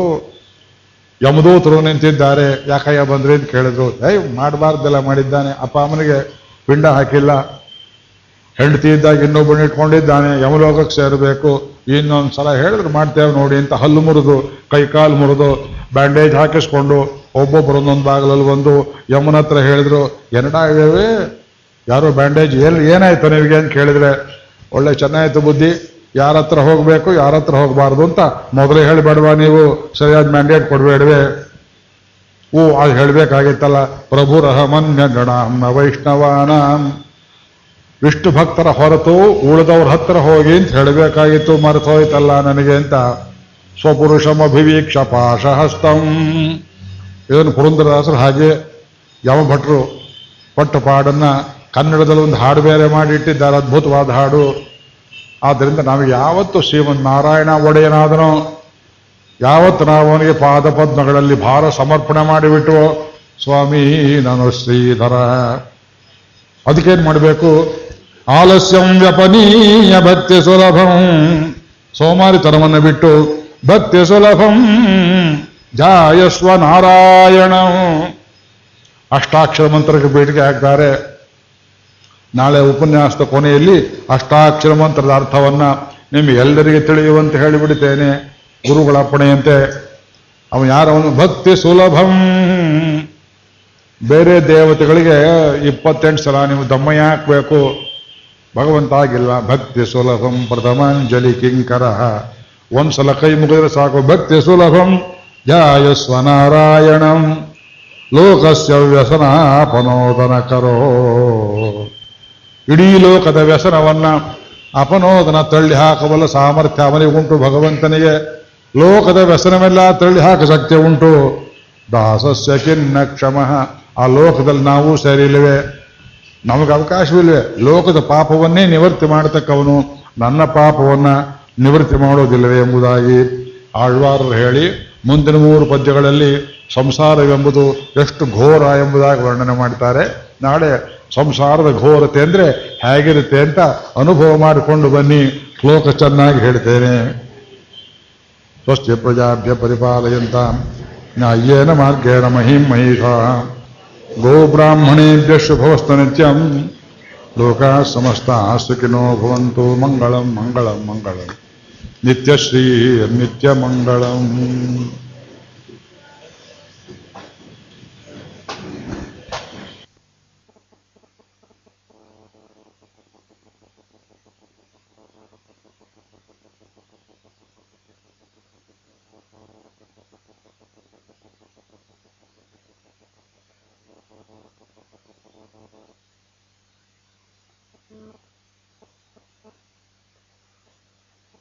ಯಮದೂತರು ನಿಂತಿದ್ದಾರೆ. ಯಾಕಯ್ಯ ಬಂದ್ರಿ ಅಂತ ಕೇಳಿದ್ರು. ಏಯ್, ಮಾಡಬಾರ್ದೆಲ್ಲ ಮಾಡಿದ್ದಾನೆ. ಅಪ್ಪ ಅಮ್ಮನಿಗೆ ಪಿಂಡ ಹಾಕಿಲ್ಲ. ಹೆಂಡತಿ ಇದ್ದಾಗ ಇನ್ನೊಬ್ಬನ ಇಟ್ಕೊಂಡಿದ್ದಾನೆ, ಯಮಲೋಕಕ್ಕೆ ಸೇರಬೇಕು. ಇನ್ನೊಂದು ಸಲ ಹೇಳಿದ್ರು, ಮಾಡ್ತೇವೆ ನೋಡಿ ಅಂತ ಹಲ್ಲು ಮುರಿದು, ಕೈ ಕಾಲು ಮುರಿದು, ಬ್ಯಾಂಡೇಜ್ ಹಾಕಿಸ್ಕೊಂಡು ಒಬ್ಬೊಬ್ಬರು ಒಂದೊಂದು ಬಾಗಿಲಲ್ಲಿ ಬಂದು ಯಮನ ಹತ್ರ ಹೇಳಿದ್ರು ಎನ್ನಡ ಇವೆ ಯಾರೋ ಬ್ಯಾಂಡೇಜ್ ಎಲ್ಲಿ, ಏನಾಯ್ತು ನಿಮಗೆ ಅಂತ ಕೇಳಿದ್ರೆ, ಒಳ್ಳೆ ಚೆನ್ನಾಯ್ತು ಬುದ್ಧಿ ಯಾರ ಹತ್ರ ಹೋಗಬೇಕು ಯಾರ ಹತ್ರ ಹೋಗಬಾರ್ದು ಅಂತ ಮೊದಲೇ ಹೇಳಿಬೇಡವಾ ನೀವು? ಸರಿಯಾದ ಮ್ಯಾಂಡೇಟ್ ಕೊಡಬೇಡವೆ? ಓ, ಅದು ಹೇಳಬೇಕಾಗಿತ್ತಲ್ಲ, ಪ್ರಭು ರಹಮನ್ಯ ಗಣಾಂನ ವೈಷ್ಣವಾನಾಂ. ವಿಷ್ಣು ಭಕ್ತರ ಹೊರತು ಉಳಿದವ್ರ ಹತ್ರ ಹೋಗಿ ಅಂತ ಹೇಳಬೇಕಾಗಿತ್ತು ಮರೆತು ಹೋಯ್ತಲ್ಲ ನನಗೆ ಅಂತ. ಸ್ವಪುರುಷಮ ಅಭಿವೀಕ್ಷ ಪಾಶಹಸ್ತಂ. ಇದನ್ನು ಪುರಂದರದಾಸರು ಹಾಗೆ ಯಾವ ಭಟ್ರು ಪಟ್ಟ ಪಾಡನ್ನ ಕನ್ನಡದಲ್ಲಿ ಒಂದು ಹಾಡು ಬೇರೆ ಮಾಡಿಟ್ಟಿದ್ದಾರೆ, ಅದ್ಭುತವಾದ ಹಾಡು. ಆದ್ದರಿಂದ ನಾವು ಯಾವತ್ತು ಶ್ರೀಮನ್ ನಾರಾಯಣ ಒಡೆಯನಾದನೋ. ಯಾವತ್ತು ನಾವು ಅವನಿಗೆ ಪಾದ ಪದ್ಮಗಳಲ್ಲಿ ಭಾರ ಸಮರ್ಪಣೆ ಮಾಡಿಬಿಟ್ಟು ಸ್ವಾಮಿ, ನಾನು ಶ್ರೀಧರ. ಅದಕ್ಕೇನು ಮಾಡಬೇಕು? ಆಲಸ್ಯಂ ವ್ಯಪನೀಯ ಭಕ್ತಿ ಸುಲಭಂ. ಸೋಮಾರಿತನವನ್ನು ಬಿಟ್ಟು ಭಕ್ತಿ ಸುಲಭಂ. ಜಾಯಸ್ವ ನಾರಾಯಣ. ಅಷ್ಟಾಕ್ಷರ ಮಂತ್ರಕ್ಕೆ ಬೇಡಿಕೆ ಹಾಕ್ತಾರೆ. ನಾಳೆ ಉಪನ್ಯಾಸದ ಕೊನೆಯಲ್ಲಿ ಅಷ್ಟಾಕ್ಷರ ಮಂತ್ರದ ಅರ್ಥವನ್ನ ನಿಮಗೆ ಎಲ್ಲರಿಗೆ ತಿಳಿಯುವಂತೆ ಹೇಳಿಬಿಡುತ್ತೇನೆ ಗುರುಗಳ ಅಪ್ಪಣೆಯಂತೆ ಅವನು ಯಾರವನು ಭಕ್ತಿ ಸುಲಭಂ. ಬೇರೆ ದೇವತೆಗಳಿಗೆ ಇಪ್ಪತ್ತೆಂಟು ಸಲ ನೀವು ದಮ್ಮಯ್ಯ ಹಾಕಬೇಕು ಭಗವಂತ ಆಗಿಲ್ಲ. ಭಕ್ತಿ ಸುಲಭಂ ಪ್ರಥಮಾಂಜಲಿ ಕಿಂಕರ. ಒಂದ್ಸಲ ಕೈ ಮುಗಿದ್ರೆ ಸಾಕು. ಭಕ್ತಿ ಸುಲಭಂ ಜಾಯಸ್ವ ನಾರಾಯಣಂ ಲೋಕಸ್ಯ ವ್ಯಸನಾಪನೋದನ ಕರೋ. ಇಡೀ ಲೋಕದ ವ್ಯಸನವನ್ನ ಅಪನೋದನ ತಳ್ಳಿ ಹಾಕಬಲ್ಲ ಸಾಮರ್ಥ್ಯ ಅವನಿಗೆ ಉಂಟು ಭಗವಂತನಿಗೆ. ಲೋಕದ ವ್ಯಸನವೆಲ್ಲ ತಳ್ಳಿ ಹಾಕ ಶಕ್ತಿ ಉಂಟು. ದಾಸಸ್ಯ ಕಿನ್ನ ಕ್ಷಮ. ಆ ಲೋಕದಲ್ಲಿ ನಾವು ಸೇರಿಲ್ವೇ ನಮಗೆ ಅವಕಾಶವಿಲ್ವೇ ಲೋಕದ ಪಾಪವನ್ನೇ ನಿವೃತ್ತಿ ಮಾಡತಕ್ಕವನು ನನ್ನ ಪಾಪವನ್ನ ನಿವೃತ್ತಿ ಮಾಡೋದಿಲ್ಲವೇ ಎಂಬುದಾಗಿ ಆಳ್ವಾರರು ಹೇಳಿ ಮುಂದಿನ ಮೂರು ಪದ್ಯಗಳಲ್ಲಿ ಸಂಸಾರವೆಂಬುದು ಎಷ್ಟು ಘೋರ ಎಂಬುದಾಗಿ ವರ್ಣನೆ ಮಾಡ್ತಾರೆ ನಾಳೆ ಸಂಸಾರದ ಘೋರತೆ ಅಂದ್ರೆ ಹೇಗಿರುತ್ತೆ ಅಂತ ಅನುಭವ ಮಾಡಿಕೊಂಡು ಬನ್ನಿ. ಶ್ಲೋಕ ಚೆನ್ನಾಗಿ ಹೇಳ್ತೇನೆ. स्वस्य प्रजाभ्य पिपालता न्याय्येन मार्गेण महीं महिषा। गोब्राह्मणेभ्यः शुभवस्तनित्यम्। लोकाः समस्ताः सुखिनो भवन्तु मङ्गलम् मङ्गलम् मङ्गलम्। नित्यश्रीर्नित्यमङ्गलम्।